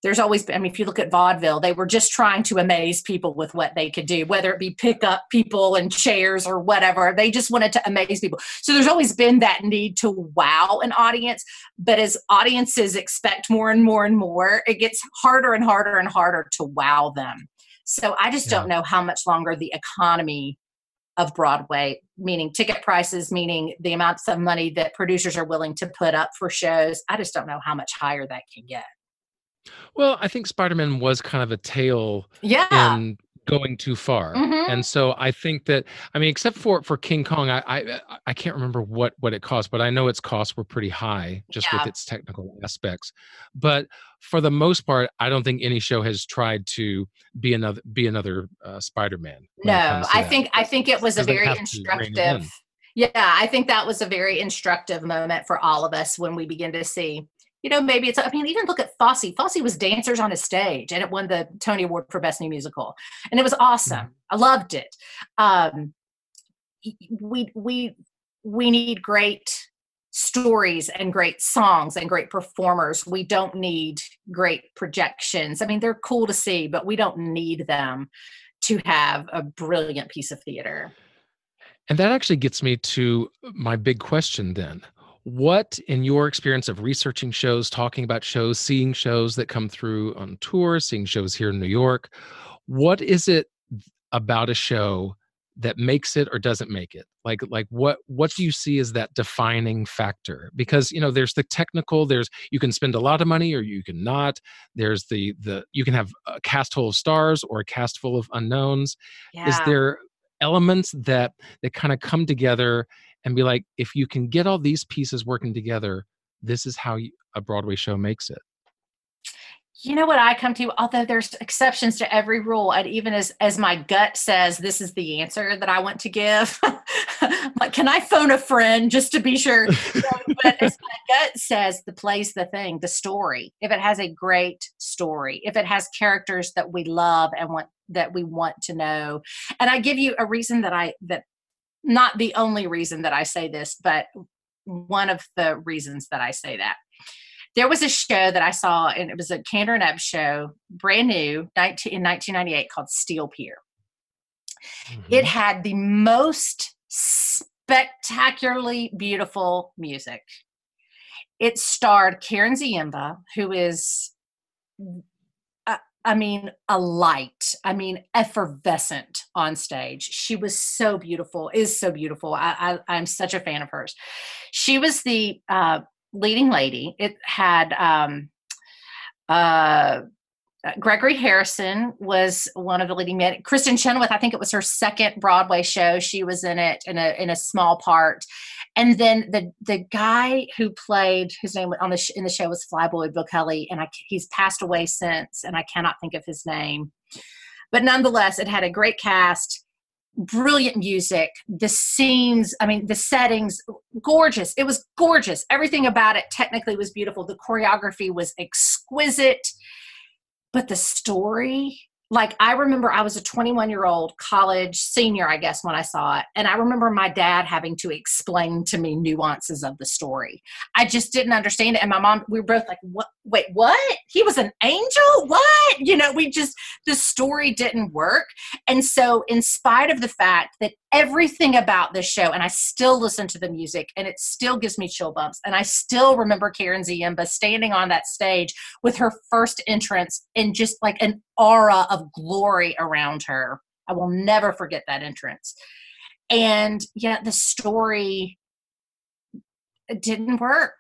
there's always been, I mean, if you look at vaudeville, they were just trying to amaze people with what they could do, whether it be pick up people and chairs or whatever. They just wanted to amaze people. So there's always been that need to wow an audience. But as audiences expect more and more and more, it gets harder and harder and harder to wow them. So I just yeah. don't know how much longer the economy of Broadway, meaning ticket prices, meaning the amounts of money that producers are willing to put up for shows. I just don't know how much higher that can get.
Well, I think Spider Man was kind of a tale
Yeah.
in going too far.
Mhm.
And so I think that I mean, except for for King Kong, I I, I can't remember what what it cost, but I know its costs were pretty high just
Yeah.
with its technical aspects. But for the most part, I don't think any show has tried to be another be another uh, Spider Man.
No, I think I think it was a very
have to rein it in.
instructive. Yeah, I think that was a very instructive moment for all of us when we begin to see, you know, maybe it's. I mean, even look at Fosse. Fosse was dancers on a stage, and it won the Tony Award for Best New Musical, and it was awesome. I loved it. Um, we we we need great stories and great songs and great performers. We don't need great projections. I mean, they're cool to see, but we don't need them to have a brilliant piece of theater.
And that actually gets me to my big question then. What, in your experience of researching shows, talking about shows, seeing shows that come through on tour, seeing shows here in New York, what is it about a show that makes it or doesn't make it? Like, like what what do you see as that defining factor? Because you know, there's the technical, there's you can spend a lot of money or you can not. There's the the you can have a cast full of stars or a cast full of unknowns
Yeah.
is there elements that that kind of come together and be like if you can get all these pieces working together this is how you, a broadway show makes it
you know what I come to, although there's exceptions to every rule, and even as as my gut says this is the answer that I want to give, like can I phone a friend just to be sure? But as my gut says, the play's the thing, the story. If it has a great story, if it has characters that we love and want that we want to know, and I give you a reason that I that not the only reason that I say this, but one of the reasons that I say that there was a show that I saw, and it was a Kander and Ebb show, brand new, 19, in 1998, called Steel Pier. It mm-hmm. had the most spectacularly beautiful music. It starred Karen Ziemba, who is, I mean, a light. I mean, effervescent on stage. She was so beautiful. Is so beautiful. I, I I'm such a fan of hers. She was the uh, leading lady. It had um, uh, Gregory Harrison was one of the leading men. Kristin Chenoweth, I think it was her second Broadway show. She was in it in a in a small part, and then the the guy who played his name on the sh- in the show was Flyboy Bill Kelly, and I, he's passed away since, and I cannot think of his name. But nonetheless, it had a great cast brilliant music the scenes i mean the settings gorgeous. It was gorgeous. Everything about it technically was beautiful. The choreography was exquisite. But the story like i remember i was a 21 year old college senior i guess when i saw it and i remember my dad having to explain to me nuances of the story. I just didn't understand it and my mom we were both like what wait what he was an angel what you know we just the story didn't work and so in spite of the fact that everything about this show and i still listen to the music and it still gives me chill bumps and i still remember karen ziemba standing on that stage with her first entrance and just like an aura of glory around her. I will never forget that entrance. And yet the story didn't work.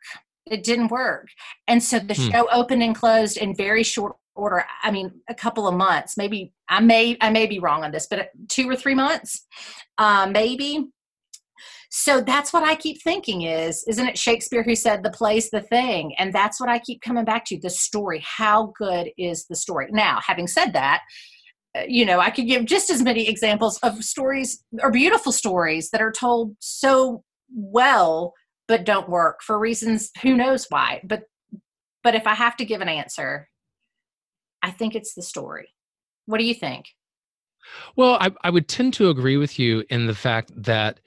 It didn't work. And so the
Hmm.
show opened and closed in very short order. I mean, a couple of months, maybe I may I may be wrong on this, but two or three months, uh, maybe. So that's what I keep thinking is, isn't it Shakespeare who said the play's the thing? And that's what I keep coming back to the story. How good is the story? Now, having said that, uh, you know, I could give just as many examples of stories or beautiful stories that are told so well but don't work for reasons who knows why. But but if I have to give an answer, I think it's the story. What do you think?
Well, I, I would tend to agree with you in the fact that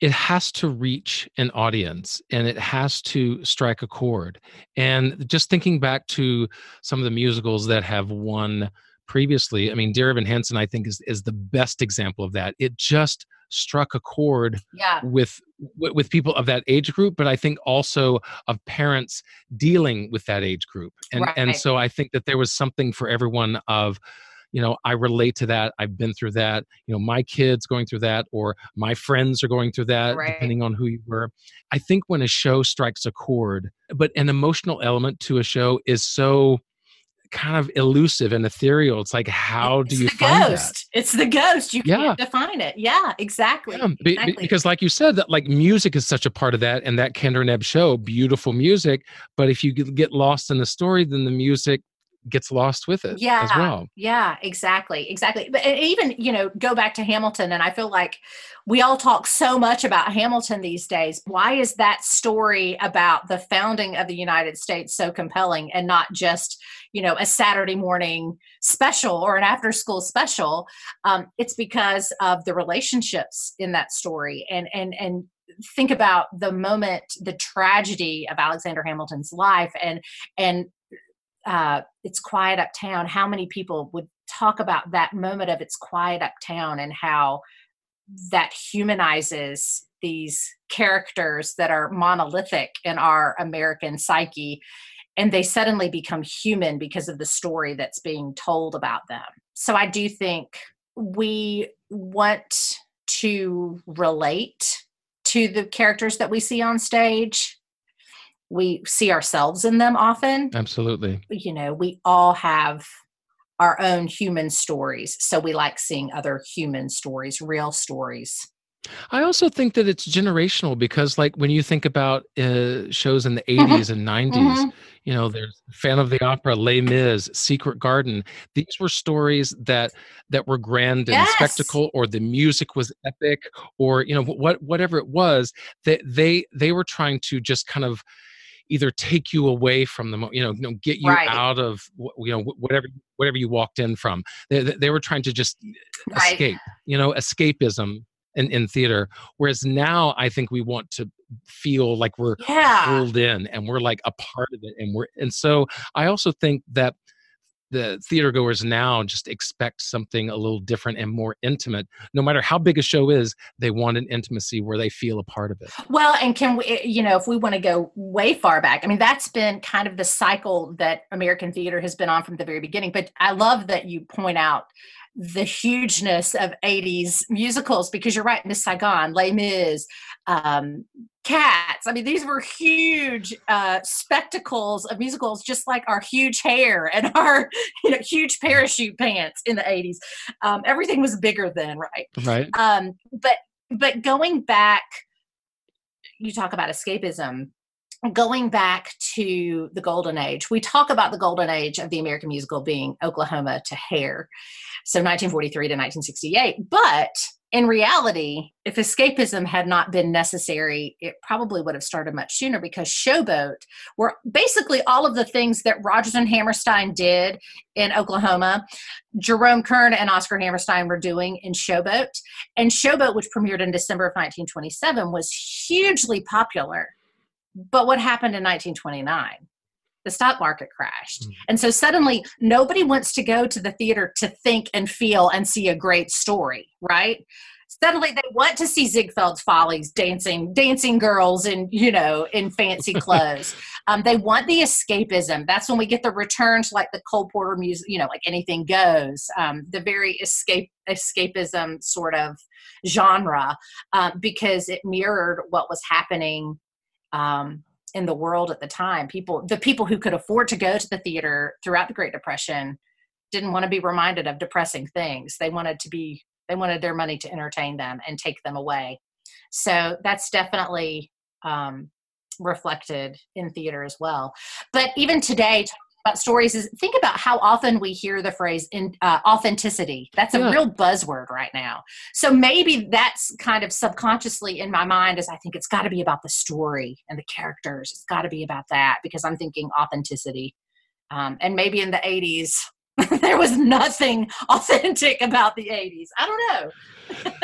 it has to reach an audience and it has to strike a chord. And just thinking back to some of the musicals that have won previously, I mean, Dear Evan Hansen, I think, is, is the best example of that. It just struck a chord
Yeah.
with with people of that age group but i think also of parents dealing with that age group and and so i think that there was something for everyone of you know i relate to that i've been through that you know my kids going through that or my friends are going through that
Right.
depending on who you were i think when a show strikes a chord but an emotional element to a show is so kind of elusive and ethereal it's like how do you find that
ghost. It's the ghost. You
Yeah.
can't define it. Yeah, exactly.
Yeah, be-
exactly.
because like you said that like music is such a part of that and that Kander and Ebb show beautiful music but if you get lost in the story then the music gets lost with it as
Yeah.
well
Yeah, exactly. Exactly. But even, you know, go back to Hamilton, and I feel like we all talk so much about Hamilton these days. Why is that story about the founding of the United States so compelling and not just, you know, a Saturday morning special or an after school special? Um, it's because of the relationships in that story and and and think about the moment the tragedy of alexander hamilton's life and and uh, it's quiet uptown how many people would talk about that moment of it's quiet uptown and how that humanizes these characters that are monolithic in our american psyche and they suddenly become human because of the story that's being told about them. So i do think we want to relate to the characters that we see on stage we see ourselves in them often
absolutely
you know, we all have our own human stories. So we like seeing other human stories, real stories.
I also think that it's generational because, like, when you think about uh, shows in the
Mhm.
80s and 90s,
Mhm.
you know, there's Phantom of the Opera, Les Mis, Secret Garden. These were stories that that were grand and
Yes.
spectacle, or the music was epic, or you know, what whatever it was. That they they were trying to just kind of either take you away from the you know, you know get you
Right.
out of you know whatever whatever you walked in from they, they were trying to just
Right.
escape you know escapism in, in theater whereas now i think we want to feel like we're
Yeah.
pulled in and we're like a part of it and we're and so i also think that the theater goers now just expect something a little different and more intimate no matter how big a show is they want an intimacy where they feel a part of it
Well, and can we, eh, you know, if we want to go way far back, I mean, that's been kind of the cycle that American theater has been on from the very beginning. But I love that you point out the hugeness of 80s musicals because you're right, Miss Saigon, Les Mis, um, Cats. I mean, these were huge uh, spectacles of musicals, just like our huge hair and our, you know, huge parachute pants in the 80s. Um, everything was bigger then, right?
right
um but but going back you talk about escapism going back to the golden age we talk about the golden age of the american musical being oklahoma to hair so 1943 to 1968 but in reality if escapism had not been necessary it probably would have started much sooner because showboat were basically all of the things that rodgers and hammerstein did in oklahoma jerome kern and oscar hammerstein were doing in showboat. And Showboat, which premiered in December of 1927, was hugely popular. But what happened in 1929? The stock market crashed.
Mm.
And so suddenly nobody wants to go to the theater to think and feel and see a great story, right? Suddenly they want to see Ziegfeld's Follies dancing, dancing girls in, you know, in fancy clothes. um, they want the escapism. That's when we get the returns like the Cole Porter music, you know, like anything goes. Um, the very escape escapism sort of genre um, because it mirrored what was happening um, in the world at the time. People, the people who could afford to go to the theater throughout the Great Depression, didn't want to be reminded of depressing things. They wanted to be, they wanted their money to entertain them and take them away. So that's definitely um, reflected in theater as well. But even today, about stories is think about how often we hear the phrase in uh, authenticity. That's a
Yeah.
real buzzword right now. So maybe that's kind of subconsciously in my mind as I think it's got to be about the story and the characters. It's got to be about that because I'm thinking authenticity. Um, and maybe in the 80s, there was nothing authentic about the 80s. I don't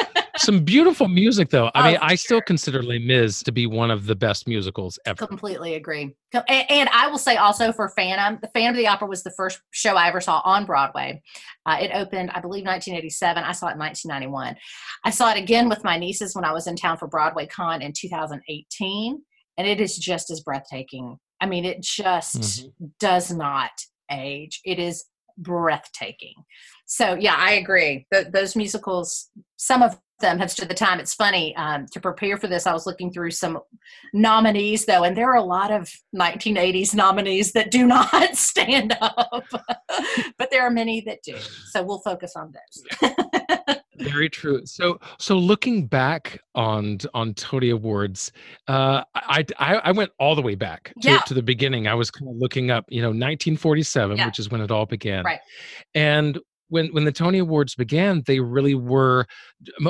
know.
some beautiful music though i
Oh,
mean i still
sure.
consider les mis to be one of the best musicals ever
Completely agree. And, I will say also for Phantom, the Phantom of the Opera was the first show I ever saw on Broadway. Uh, it opened, I believe, 1987. I saw it in 1991. I saw it again with my nieces when I was in town for Broadway Con in 2018, and it is just as breathtaking. I mean, it just
Mhm.
does not age. It is breathtaking. So yeah, I agree. Th- those musicals, some of them have stood the time. It's funny um, to prepare for this. I was looking through some nominees though, and there are a lot of 1980s nominees that do not stand up, but there are many that do. So we'll focus on those.
Very true. So, so looking back on on Tony Awards, uh, I, I, I went all the way back to,
Yeah.
to the beginning. I was kind of looking up, you know, 1947,
Yeah.
which is when it all began.
Right.
And when when the Tony Awards began, they really were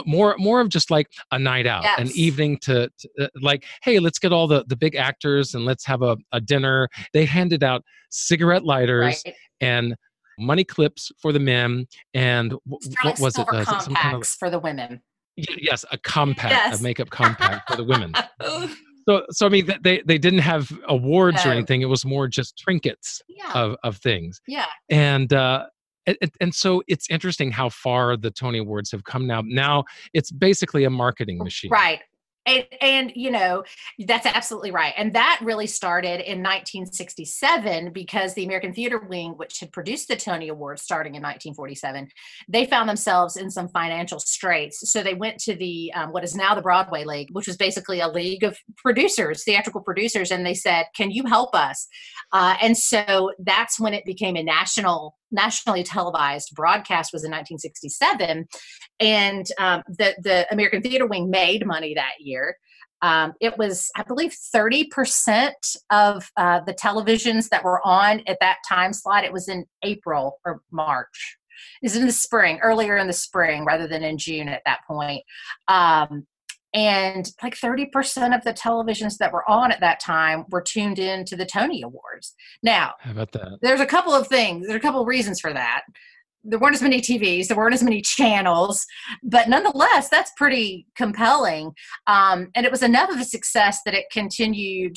more more of just like a night out, an evening to, to uh, like, hey, let's get all the the big actors and let's have a, a dinner. They handed out cigarette lighters
right.
and money clips for the men and what was it? Uh, kind of
compacts for the women.
Yes a compact
Yes.
a makeup compact for the women so so i mean they they didn't have awards or anything it was more just trinkets
yeah.
of of things
yeah.
and uh and, and- so it's interesting how far the tony awards have come now now it's basically a marketing machine
Right. And, and you know that's absolutely right. And that really started in 1967 because the american theater wing which had produced the tony awards starting in 1947 they found themselves in some financial straits. So they went to the um, what is now the broadway league which was basically a league of producers theatrical producers and they said can you help us? Uh, and so that's when it became a national nationally televised broadcast was in 1967 and um, the the American Theater Wing made money that year. Um, it was, I believe, thirty percent of uh, the televisions that were on at that time slot. It was in April or March. It was in the spring, earlier in the spring rather than in June at that point. Um, and like 30% of the televisions that were on at that time were tuned in to the Tony Awards. Now,
how about that
there's a couple of things there's a couple of reasons for that there weren't as many tvs there weren't as many channels but nonetheless that's pretty compelling. Um, and it was enough of a success that it continued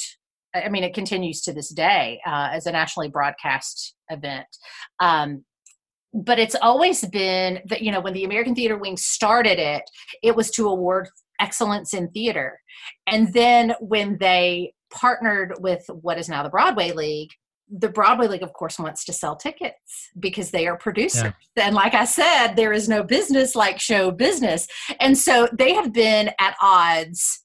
i mean it continues to this day uh, as a nationally broadcast event. Um, but it's always been that you know when the american theater wing started it it was to award excellence in theater. And then when they partnered with what is now the broadway league the Broadway League, of course, wants to sell tickets because they are producers. And like I said, there is no business like show business. And so they have been at odds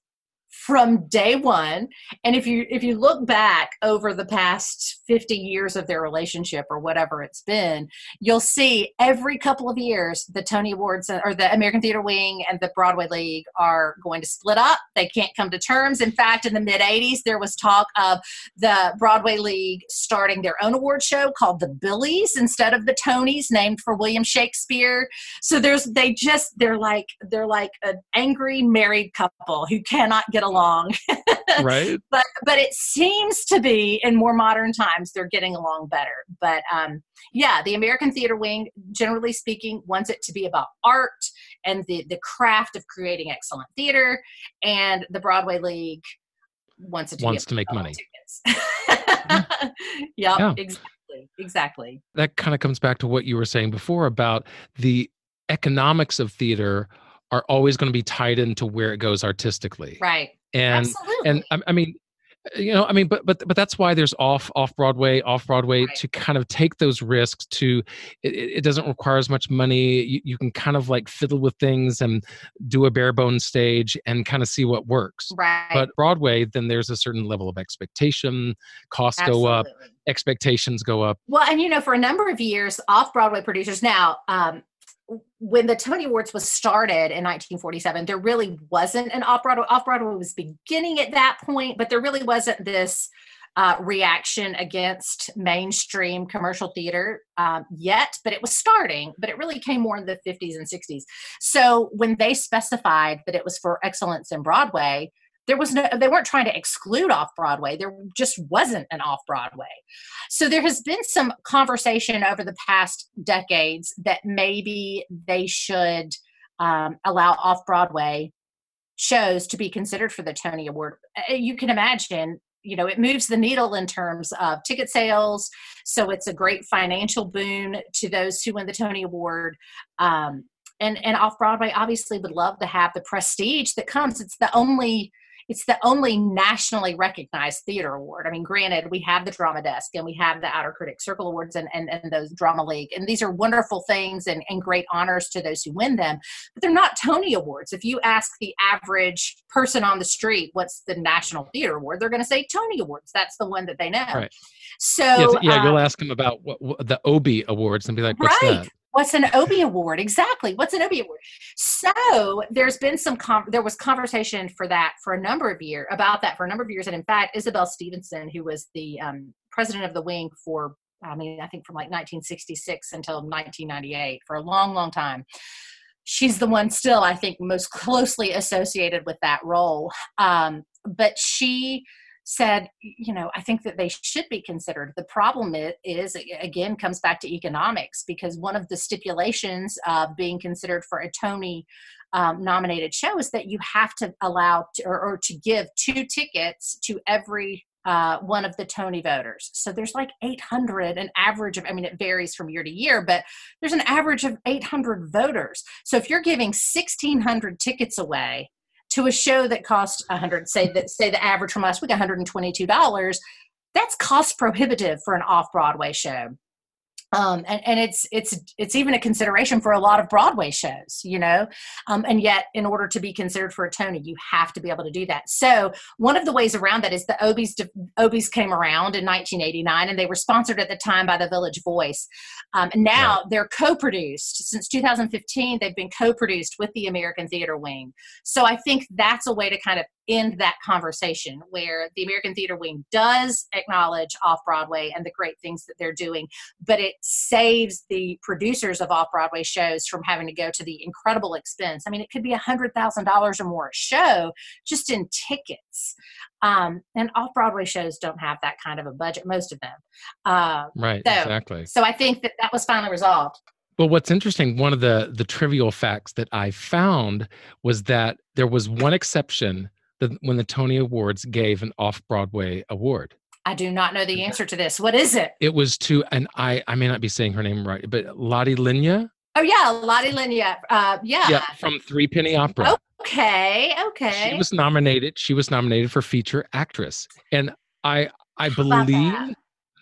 from day one. And if you if you look back over the past 50 years of their relationship or whatever it's been you'll see every couple of years the tony awards uh, or the american theater wing and the broadway league are going to split up. They can't come to terms. In fact in the mid 80s there was talk of the broadway league starting their own award show called the billies instead of the tonys named for william shakespeare. So there's they just they're like they're like an angry married couple who cannot get along.
Right?
But but it seems to be in more modern times they're getting along better. But um yeah the american theater wing generally speaking wants it to be about art and the the craft of creating excellent theater and the broadway league wants it to
Wants
be
to make money.
yep
Yeah.
exactly exactly.
That kind of comes back to what you were saying before about the economics of theater are always going to be tied into where it goes artistically.
Right
and
absolutely.
And I, I mean you know i mean but but but that's why there's off off broadway off broadway
Right.
to kind of take those risks to it, it doesn't require as much money. You, you can kind of like fiddle with things and do a bare bones stage and kind of see what works.
Right.
But broadway then there's a certain level of expectation. Costs go up expectations go up.
Well, and you know, for a number of years, off Broadway producers now, um, when the Tony Awards was started in 1947, there really wasn't an off Broadway. Off Broadway was beginning at that point, but there really wasn't this uh, reaction against mainstream commercial theater um, yet, but it was starting. But it really came more in the 50s and 60s. So when they specified that it was for excellence in Broadway, there was no they weren't trying to exclude off broadway there just wasn't an off broadway so there has been some conversation over the past decades that maybe they should um, allow off broadway shows to be considered for the tony award. Uh, you can imagine you know it moves the needle in terms of ticket sales so it's a great financial boon to those who win the tony award. Um, and and off broadway obviously would love to have the prestige that comes. It's the only it's the only nationally recognized theater award. I mean, granted, we have the Drama Desk and we have the Outer Critic Circle Awards and, and, and those Drama League, and these are wonderful things and, and great honors to those who win them, but they're not Tony Awards. If you ask the average person on the street what's the National Theater Award, they're going to say Tony Awards. That's the one that they know.
Right.
So,
yeah, yeah
um,
you'll ask them about what, what, the Obie Awards and be like, what's
right.
that?
What's an Obie Award? Exactly. What's an Obie Award? So there's been some there was conversation for that for a number of years about that for a number of years, and in fact, Isabelle Stevenson, who was the um, president of the wing for I mean I think from like 1966 until 1998 for a long, long time. She's the one still I think most closely associated with that role. Um, but she said, you know, I think that they should be considered. The problem is, again, comes back to economics because one of the stipulations of being considered for a Tony um, nominated show is that you have to allow to, or, or to give two tickets to every uh, one of the Tony voters. So there's like 800, an average of, I mean, it varies from year to year, but there's an average of 800 voters. So if you're giving 1,600 tickets away to a show that costs 100 say that say the average from last week $122 that's cost prohibitive for an off broadway show um, and, and it's it's it's even a consideration for a lot of Broadway shows, you know. Um, and yet, in order to be considered for a Tony, you have to be able to do that. So one of the ways around that is the Obies Obies came around in 1989, and they were sponsored at the time by the Village Voice. Um, and now right. they're co-produced since 2015. They've been co-produced with the American Theater Wing. So I think that's a way to kind of end that conversation where the American Theater Wing does acknowledge off Broadway and the great things that they're doing, but it saves the producers of off Broadway shows from having to go to the incredible expense. I mean, it could be a $100,000 or more a show just in tickets. Um, and off Broadway shows don't have that kind of a budget, most of them.
Uh, right,
so,
exactly.
So I think that that was finally resolved.
Well, what's interesting, one of the the trivial facts that I found was that there was one exception that when the Tony Awards gave an off Broadway award.
I do not know the answer to this. What is it?
It was to, and I I may not be saying her name right, but Lottie Lenya.
Oh yeah, Lottie Lenya. Uh, yeah. Yeah,
from Three Penny Opera.
Okay, okay.
She was nominated. She was nominated for feature actress, and I I believe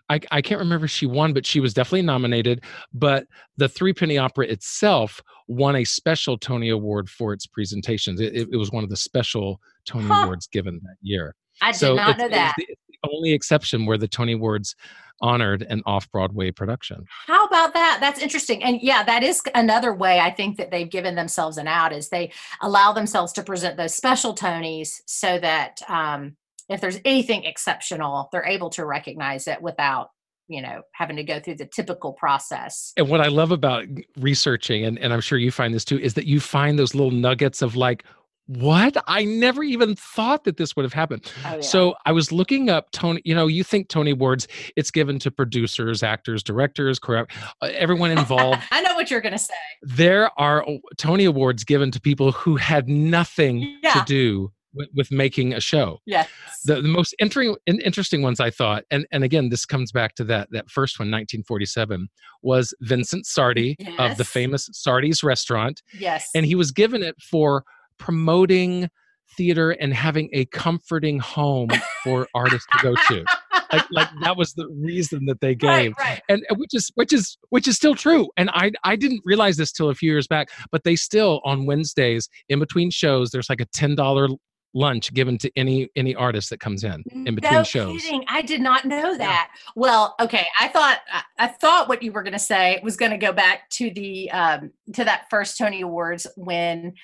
I, I can't remember if she won, but she was definitely nominated. But the Three Penny Opera itself won a special Tony Award for its presentations. It, it, it was one of the special Tony huh. Awards given that year.
I did so not know that.
The, the only exception where the Tony Awards honored an off Broadway production.
How about that? That's interesting. And yeah, that is another way I think that they've given themselves an out is they allow themselves to present those special Tonys so that um, if there's anything exceptional, they're able to recognize it without you know having to go through the typical process.
And what i love about researching and, and i'm sure you find this too is that you find those little nuggets of like what? I never even thought that this would have happened. Oh, yeah. so i was looking up tony you know you think tony awards it's given to producers actors directors correct uh, everyone involved.
I know what you're going to say.
There are tony awards given to people who had nothing yeah. to do with, with making a show.
Yes.
The, the most interesting interesting ones I thought, and, and again, this comes back to that that first one, 1947, was Vincent Sardi yes. of the famous Sardi's restaurant.
Yes.
And he was given it for promoting theater and having a comforting home for artists to go to. like, like that was the reason that they gave,
right, right.
and which is which is which is still true. And I I didn't realize this till a few years back, but they still on Wednesdays in between shows, there's like a ten dollar lunch given to any any artist that comes in in between
no
shows.
Kidding. I did not know that. Yeah. Well, okay. I thought I thought what you were going to say was going to go back to the um, to that first Tony Awards when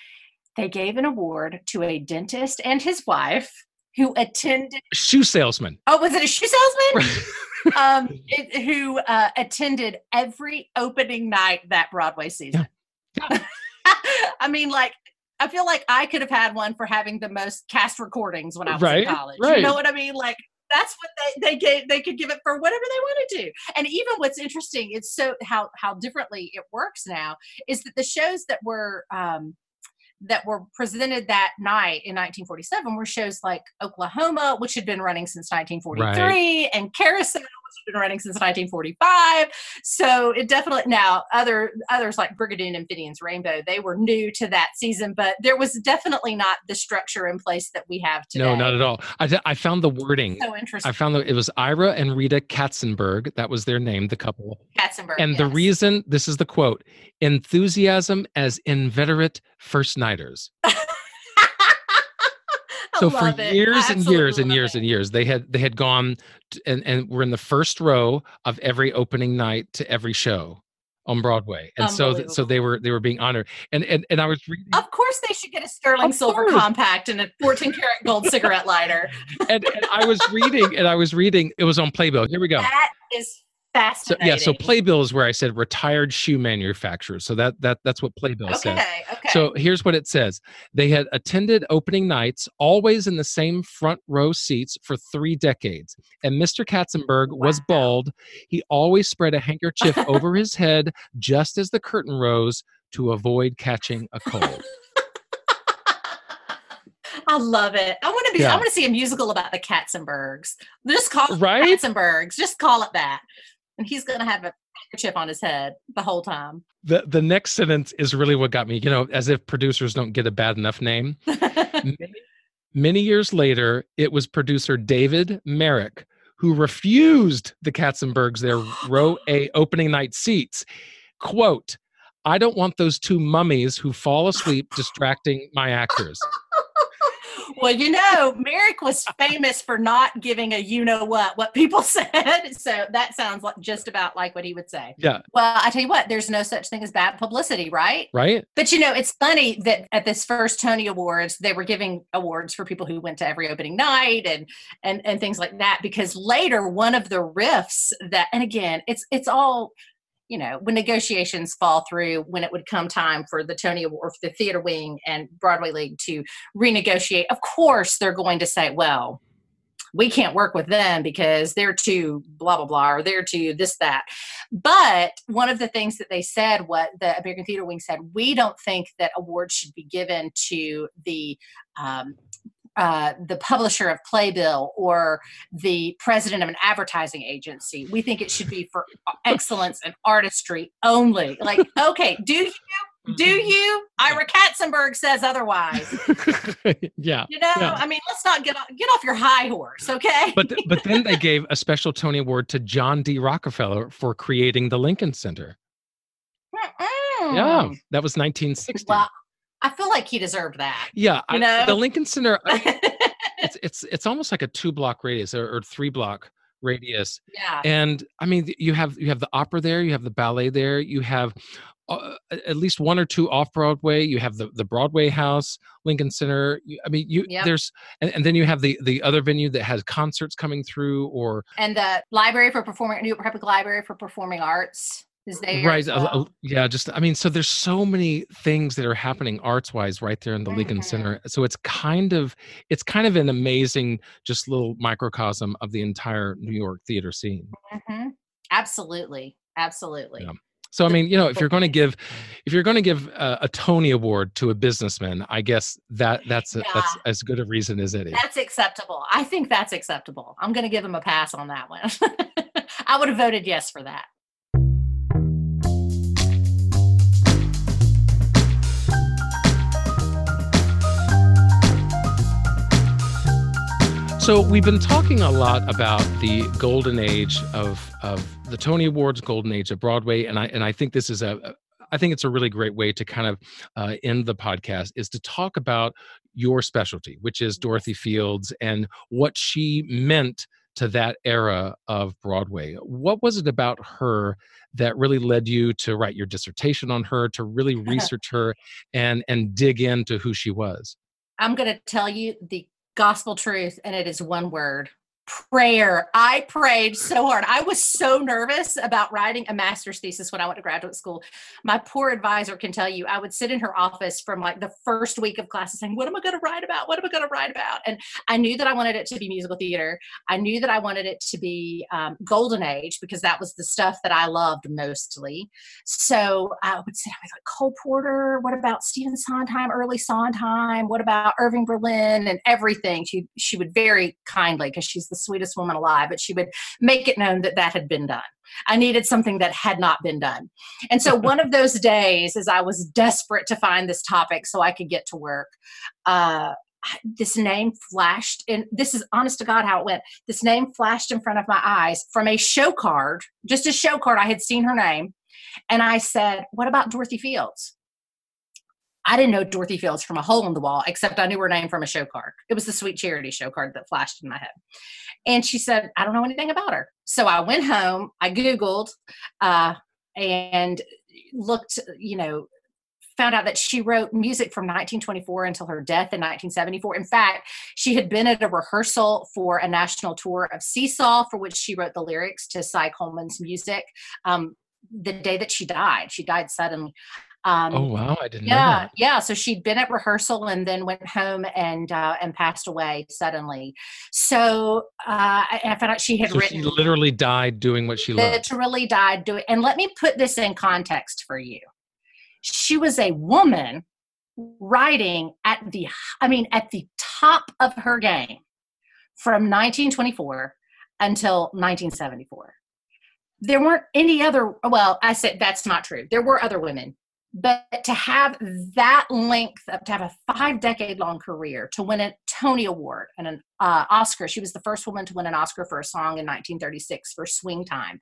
they gave an award to a dentist and his wife who attended
shoe salesman.
Oh, was it a shoe salesman? um, it, who uh, attended every opening night that Broadway season. Yeah. Yeah. I mean, like I feel like I could have had one for having the most cast recordings when I was
right,
in college.
Right.
You know what I mean? Like that's what they, they gave they could give it for whatever they want to do. And even what's interesting, it's so how how differently it works now is that the shows that were um that were presented that night in 1947 were shows like Oklahoma, which had been running since 1943, right. and Carousel been running since 1945. So it definitely now other others like Brigadoon and Finian's Rainbow, they were new to that season, but there was definitely not the structure in place that we have today.
No, not at all. I, I found the wording.
So interesting.
I found that it was Ira and Rita Katzenberg. That was their name, the couple.
Katzenberg.
And the reason, this is the quote enthusiasm as inveterate first nighters. So for. Years and years and years
it.
and years they had they had gone t- and and were in the first row of every opening night to every show on Broadway. And so th- so they were they were being honored. And and and I was reading
Of course, they should get a sterling
Of
silver
course.
compact and a 14 karat gold cigarette lighter.
and, and I was reading and I was reading it was on Playbill. Here we go.
That is
So yeah, so Playbill is where I said retired shoe manufacturer. So that that that's what Playbill
Okay,
says.
okay.
So here's what it says. They had attended opening nights, always in the same front row seats for three decades. And Mr. Katzenberg was
Wow.
bald. He always spread a handkerchief over his head just as the curtain rose to avoid catching a cold.
I love it. I want to be. I want to see a musical about the Katzenbergs. Just call it
Right?
Katzenbergs. Just call it that. And he's going to have a handkerchief on his head the whole time.
The the next sentence is really what got me, you know, as if producers don't get a bad enough name. many, many years later, it was producer David Merrick who refused the Katzenbergs their row A opening night seats. Quote, I don't want those two mummies who fall asleep distracting my actors.
Well, you know, Merrick was famous for not giving a you know what what people said. So that sounds like just about like what he would say.
Yeah,
Well, I tell you what, there's no such thing as bad publicity, right?
right?
But you know, it's funny that at this first Tony Awards, they were giving awards for people who went to every opening night and and and things like that. Because later, one of the riffs that, and again, it's it's all you know when negotiations fall through when it would come time for the tony award for the theater wing and broadway league to renegotiate of course they're going to say well we can't work with them because they're too blah blah blah or they're too this that. But one of the things that they said what the american theater wing said we don't think that awards should be given to the um, uh, the publisher of Playbill or the president of an advertising agency. We think it should be for excellence and artistry only. Like, okay, do you? Do you? Ira Katzenberg says otherwise.
yeah.
You know,
Yeah.
I mean, let's not get off, get off your high horse, okay?
But th- but then they gave a special Tony Award to John D. Rockefeller for creating the Lincoln Center. Yeah,
Mm.
that was 1960.
Well, I feel like he deserved that.
Yeah,
You
I-
know?
the Lincoln Center. I- it's it's it's almost like a two block radius or, or three block radius,
yeah.
and I mean you have you have the opera there, you have the ballet there, you have uh, at least one or two off Broadway. You have the the Broadway House, Lincoln Center. you- I mean, you
Yep.
there's and, and then you have the the other venue that has concerts coming through or
And the Library for Performing, New York Public Library for Performing Arts.
Right
as
a- a-
well.
yeah just i mean so there's so many things that are happening arts wise right there in the lincoln
Mhm.
center so it's kind of it's kind of an amazing just little microcosm of the entire new york theater scene
Mhm. Absolutely. Absolutely.
Yeah. so i mean you know if you're going to give if you're going to give a, a tony award to a businessman i guess that that's a, that's as good a reason as any
That's acceptable. I think that's acceptable. I'm going to give him a pass on that one. I would have voted yes for that.
So we've been talking a lot about the golden age of of the Tony Awards, golden age of Broadway, and I and I think this is a I think it's a really great way to kind of uh, end the podcast is to talk about your specialty, which is Dorothy Fields and what she meant to that era of Broadway. What was it about her that really led you to write your dissertation on her, to really research her and and dig into who she was?
I'm going to tell you the gospel truth, and it is one word prayer. I prayed so hard. I was so nervous about writing a master's thesis when I went to graduate school. My poor advisor can tell you, I would sit in her office from like the first week of classes saying, What am I going to write about? What am I going to write about? And I knew that I wanted it to be musical theater. I knew that I wanted it to be um, golden age because that was the stuff that I loved mostly. So I would say, I was like, Cole Porter, what about Stephen Sondheim, early Sondheim? What about Irving Berlin and everything? She she would very kindly, because she's the sweetest woman alive, but she would make it known that that had been done. I needed something that had not been done. And so one of those days, as I was desperate to find this topic so I could get to work, uh, this name flashed and this is honest to god how it went. This name flashed in front of my eyes from a show card just a show card. I had seen her name. And i said what about dorothy fields i didn't know dorothy fields from a hole in the wall except i knew her name from a show card it was the sweet charity show card that flashed in my head and she said i don't know anything about her so i went home i googled uh, and looked you know found out that she wrote music from 1924 until her death in 1974. In fact, she had been at a rehearsal for a national tour of Seesaw, for which she wrote the lyrics to Cy Coleman's music. Um, the day that she died, she died suddenly.
Um, oh wow, I didn't
yeah. Yeah, so she'd been at rehearsal and then went home and uh, and passed away suddenly. So uh, I found out she had
so
written.
She literally died doing what she loved.
Literally died doing. And let me put this in context for you she was a woman writing at the i mean at the top of her game from 1924 until 1974 there weren't any other well i said that's not true there were other women but to have that length of, to have a five decade long career to win a tony award and an uh, oscar she was the first woman to win an oscar for a song in 1936 for swing time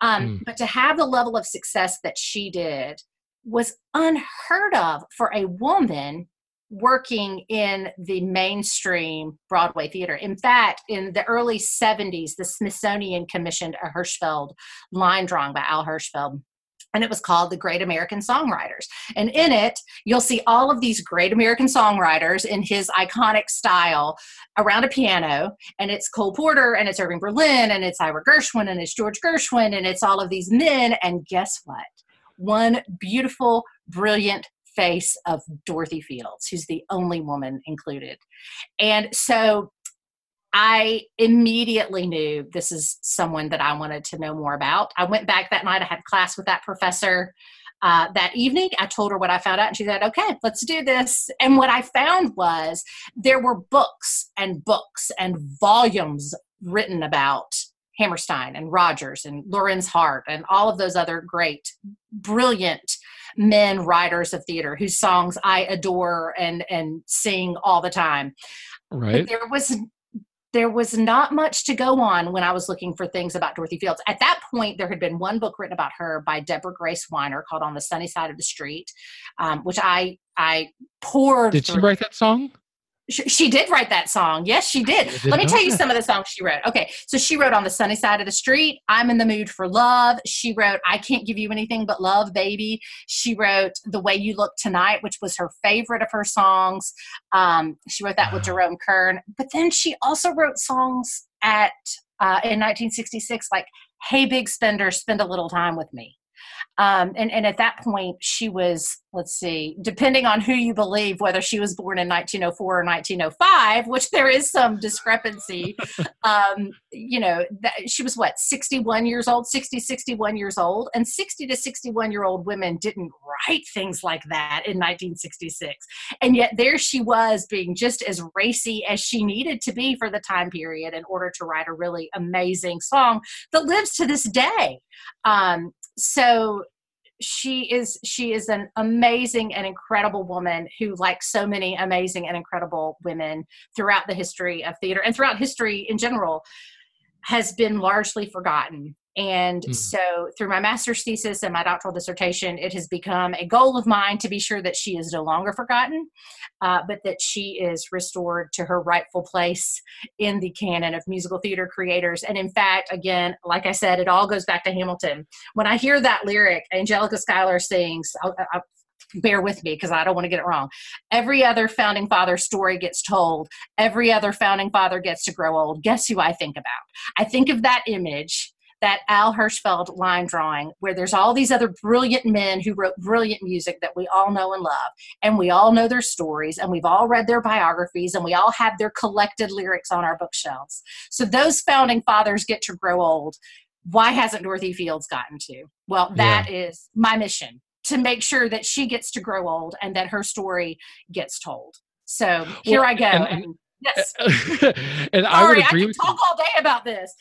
um, mm. but to have the level of success that she did was unheard of for a woman working in the mainstream Broadway theater. In fact, in the early 70s, the Smithsonian commissioned a Hirschfeld line drawing by Al Hirschfeld. And it was called The Great American Songwriters. And in it, you'll see all of these great American songwriters in his iconic style around a piano. And it's Cole Porter, and it's Irving Berlin, and it's Ira Gershwin, and it's George Gershwin, and it's all of these men. And guess what? one beautiful, brilliant face of Dorothy Fields, who's the only woman included. And so I immediately knew this is someone that I wanted to know more about. I went back that night, I had class with that professor. Uh, that evening, I told her what I found out, and she said, Okay, let's do this. And what I found was there were books and books and volumes written about Hammerstein and Rodgers and Lorenz Hart and all of those other great, brilliant men writers of theater whose songs I adore and and sing all the time.
Right.
But there was there was not much to go on when I was looking for things about Dorothy Fields. At that point, there had been one book written about her by Deborah Grace Winer called "On the Sunny Side of the Street," um, which I I poured.
Did she write that song?
She, she, did write that song. Yes, she did. Let me tell you some of the songs she wrote. Okay, so she wrote On the Sunny Side of the Street, I'm in the Mood for Love. She wrote I Can't Give You Anything But Love, Baby. She wrote The Way You Look Tonight, which was her favorite of her songs. Um, she wrote that with Jerome Kern. But then she also wrote songs at uh, in 1966 like Hey Big Spender, Spend a Little Time with Me. Um, and, and at that point, she was, let's see, depending on who you believe, whether she was born in 1904 or 1905, which there is some discrepancy, um, you know, that, she was what, 61 years old, 60, 61 years old. And 60 to 61 year old women didn't write things like that in 1966. And yet there she was being just as racy as she needed to be for the time period in order to write a really amazing song that lives to this day. Um, so she is she is an amazing and incredible woman who like so many amazing and incredible women throughout the history of theater and throughout history in general has been largely forgotten and mm. so, through my master's thesis and my doctoral dissertation, it has become a goal of mine to be sure that she is no longer forgotten, uh, but that she is restored to her rightful place in the canon of musical theater creators. And in fact, again, like I said, it all goes back to Hamilton. When I hear that lyric, Angelica Schuyler sings, I'll, I'll, bear with me because I don't want to get it wrong. Every other founding father story gets told. Every other founding father gets to grow old. Guess who I think about? I think of that image that Al Hirschfeld line drawing where there's all these other brilliant men who wrote brilliant music that we all know and love. And we all know their stories and we've all read their biographies and we all have their collected lyrics on our bookshelves. So those founding fathers get to grow old. Why hasn't Dorothy Fields gotten to? Well, that yeah. is my mission to make sure that she gets to grow old and that her story gets told. So here well, I go.
And, and,
Yes.
and
Sorry,
I would
I can
with
talk all day about this.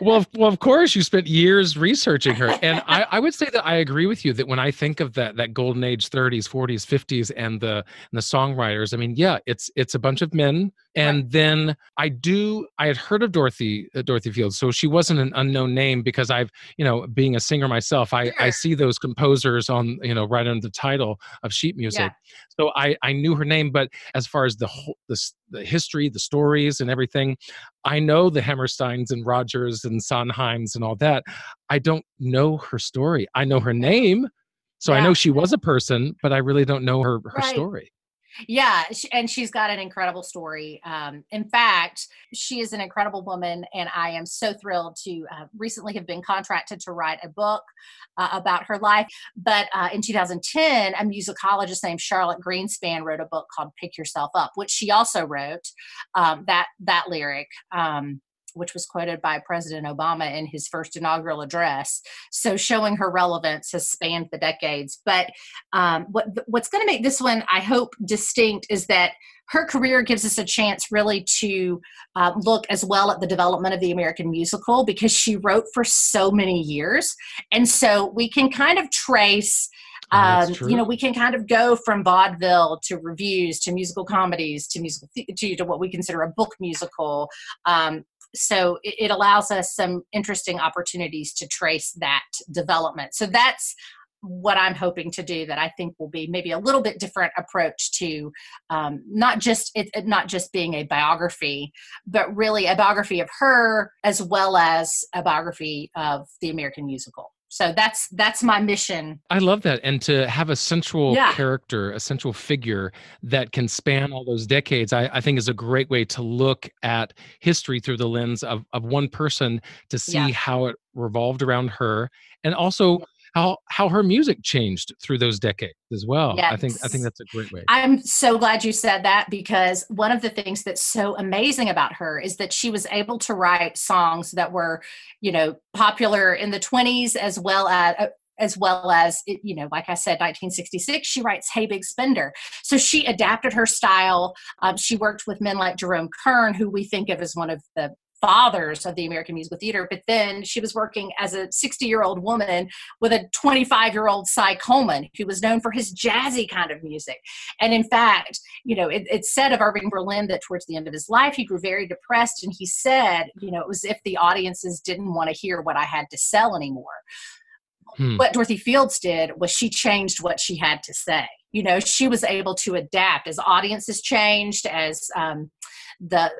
Well, of- well, of course, you spent years researching her, and I, I would say that I agree with you that when I think of that that golden age, 30s, 40s, 50s, and the and the songwriters, I mean, yeah, it's it's a bunch of men, and then I do I had heard of Dorothy uh, Dorothy Fields, so she wasn't an unknown name because I've you know being a singer myself, I I see those composers on you know right under the title of sheet music,
Yeah.
so I I knew her name, but as far as the whole the, the history, the stories, and everything. I know the Hammersteins and Rodgers and Sondheims and all that. I don't know her story. I know her name. So I know she was a person, but I really don't know her, her
Right.
story.
Yeah, and she's got an incredible story. Um, in fact, she is an incredible woman, and I am so thrilled to uh, recently have been contracted to write a book uh, about her life. But uh, in 2010, a musicologist named Charlotte Greenspan wrote a book called "Pick Yourself Up," which she also wrote. Um, that that lyric. Um, which was quoted by President Obama in his first inaugural address. So, showing her relevance has spanned the decades. But um, what what's going to make this one i hope distinct is that her career gives us a chance really to uh, look as well at the development of the american musical because she wrote for so many years and so we can kind of trace
Oh,
um, you know we can kind of go from vaudeville to reviews to musical comedies to musical the- to, to what we consider a book musical um, so it, it allows us some interesting opportunities to trace that development so that's what I'm hoping to do that I think will be maybe a little bit different approach to um, not just it, not just being a biography, but really a biography of her as well as a biography of the American musical. So that's that's my mission.
I love that. And to have a central
Yeah.
character, a central figure that can span all those decades, I, I think is a great way to look at history through the lens of, of one person to see
Yeah.
how it revolved around her and also how how her music changed through those decades as well. I think I think that's a great way.
I'm so glad you said that because one of the things that's so amazing about her is that she was able to write songs that were, you know, popular in the 20s as well as uh, as well as you know, like I said, 1966, she writes "Hey Big Spender." So she adapted her style. Um, she worked with men like Jerome Kern, who we think of as one of the fathers of the American musical theater. But then she was working as a 60 year old woman with a 25 year old Cy Coleman, who was known for his jazzy kind of music. And in fact, you know, it, it's said of Irving Berlin that towards the end of his life, he grew very depressed. And he said, you know, it was if the audiences didn't want to hear what I had to sell anymore.
Hmm.
What Dorothy Fields did was she changed what she had to say. You know, she was able to adapt as audiences changed, as um, the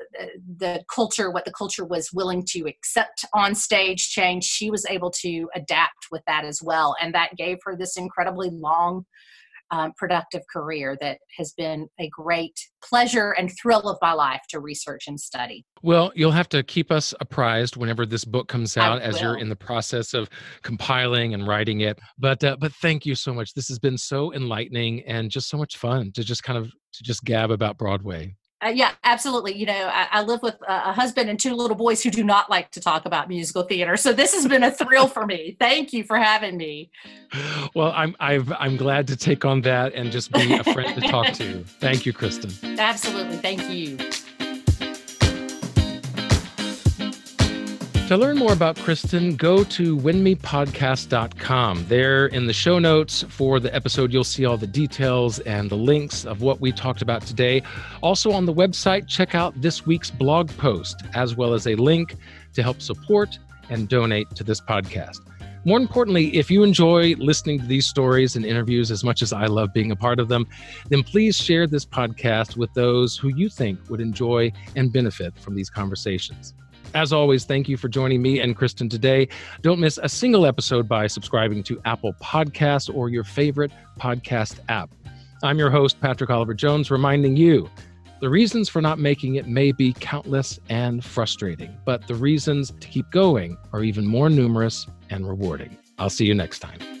the culture, what the culture was willing to accept on stage change, She was able to adapt with that as well, and that gave her this incredibly long um, productive career that has been a great pleasure and thrill of my life to research and study.
Well, you'll have to keep us apprised whenever this book comes out, as you're in the process of compiling and writing it. But uh, but thank you so much. This has been so enlightening and just so much fun to just kind of to just gab about Broadway.
Uh, yeah, absolutely. You know, I, I live with a, a husband and two little boys who do not like to talk about musical theater, so this has been a thrill for me. Thank you for having me.
Well, I'm I've, I'm glad to take on that and just be a friend to talk to. Thank you, Kristin.
Absolutely, thank you.
To learn more about Kristin, go to winmepodcast.com. There in the show notes for the episode, you'll see all the details and the links of what we talked about today. Also on the website, check out this week's blog post, as well as a link to help support and donate to this podcast. More importantly, if you enjoy listening to these stories and interviews as much as I love being a part of them, then please share this podcast with those who you think would enjoy and benefit from these conversations. As always, thank you for joining me and Kristin today. Don't miss a single episode by subscribing to Apple Podcasts or your favorite podcast app. I'm your host, Patrick Oliver Jones, reminding you the reasons for not making it may be countless and frustrating, but the reasons to keep going are even more numerous and rewarding. I'll see you next time.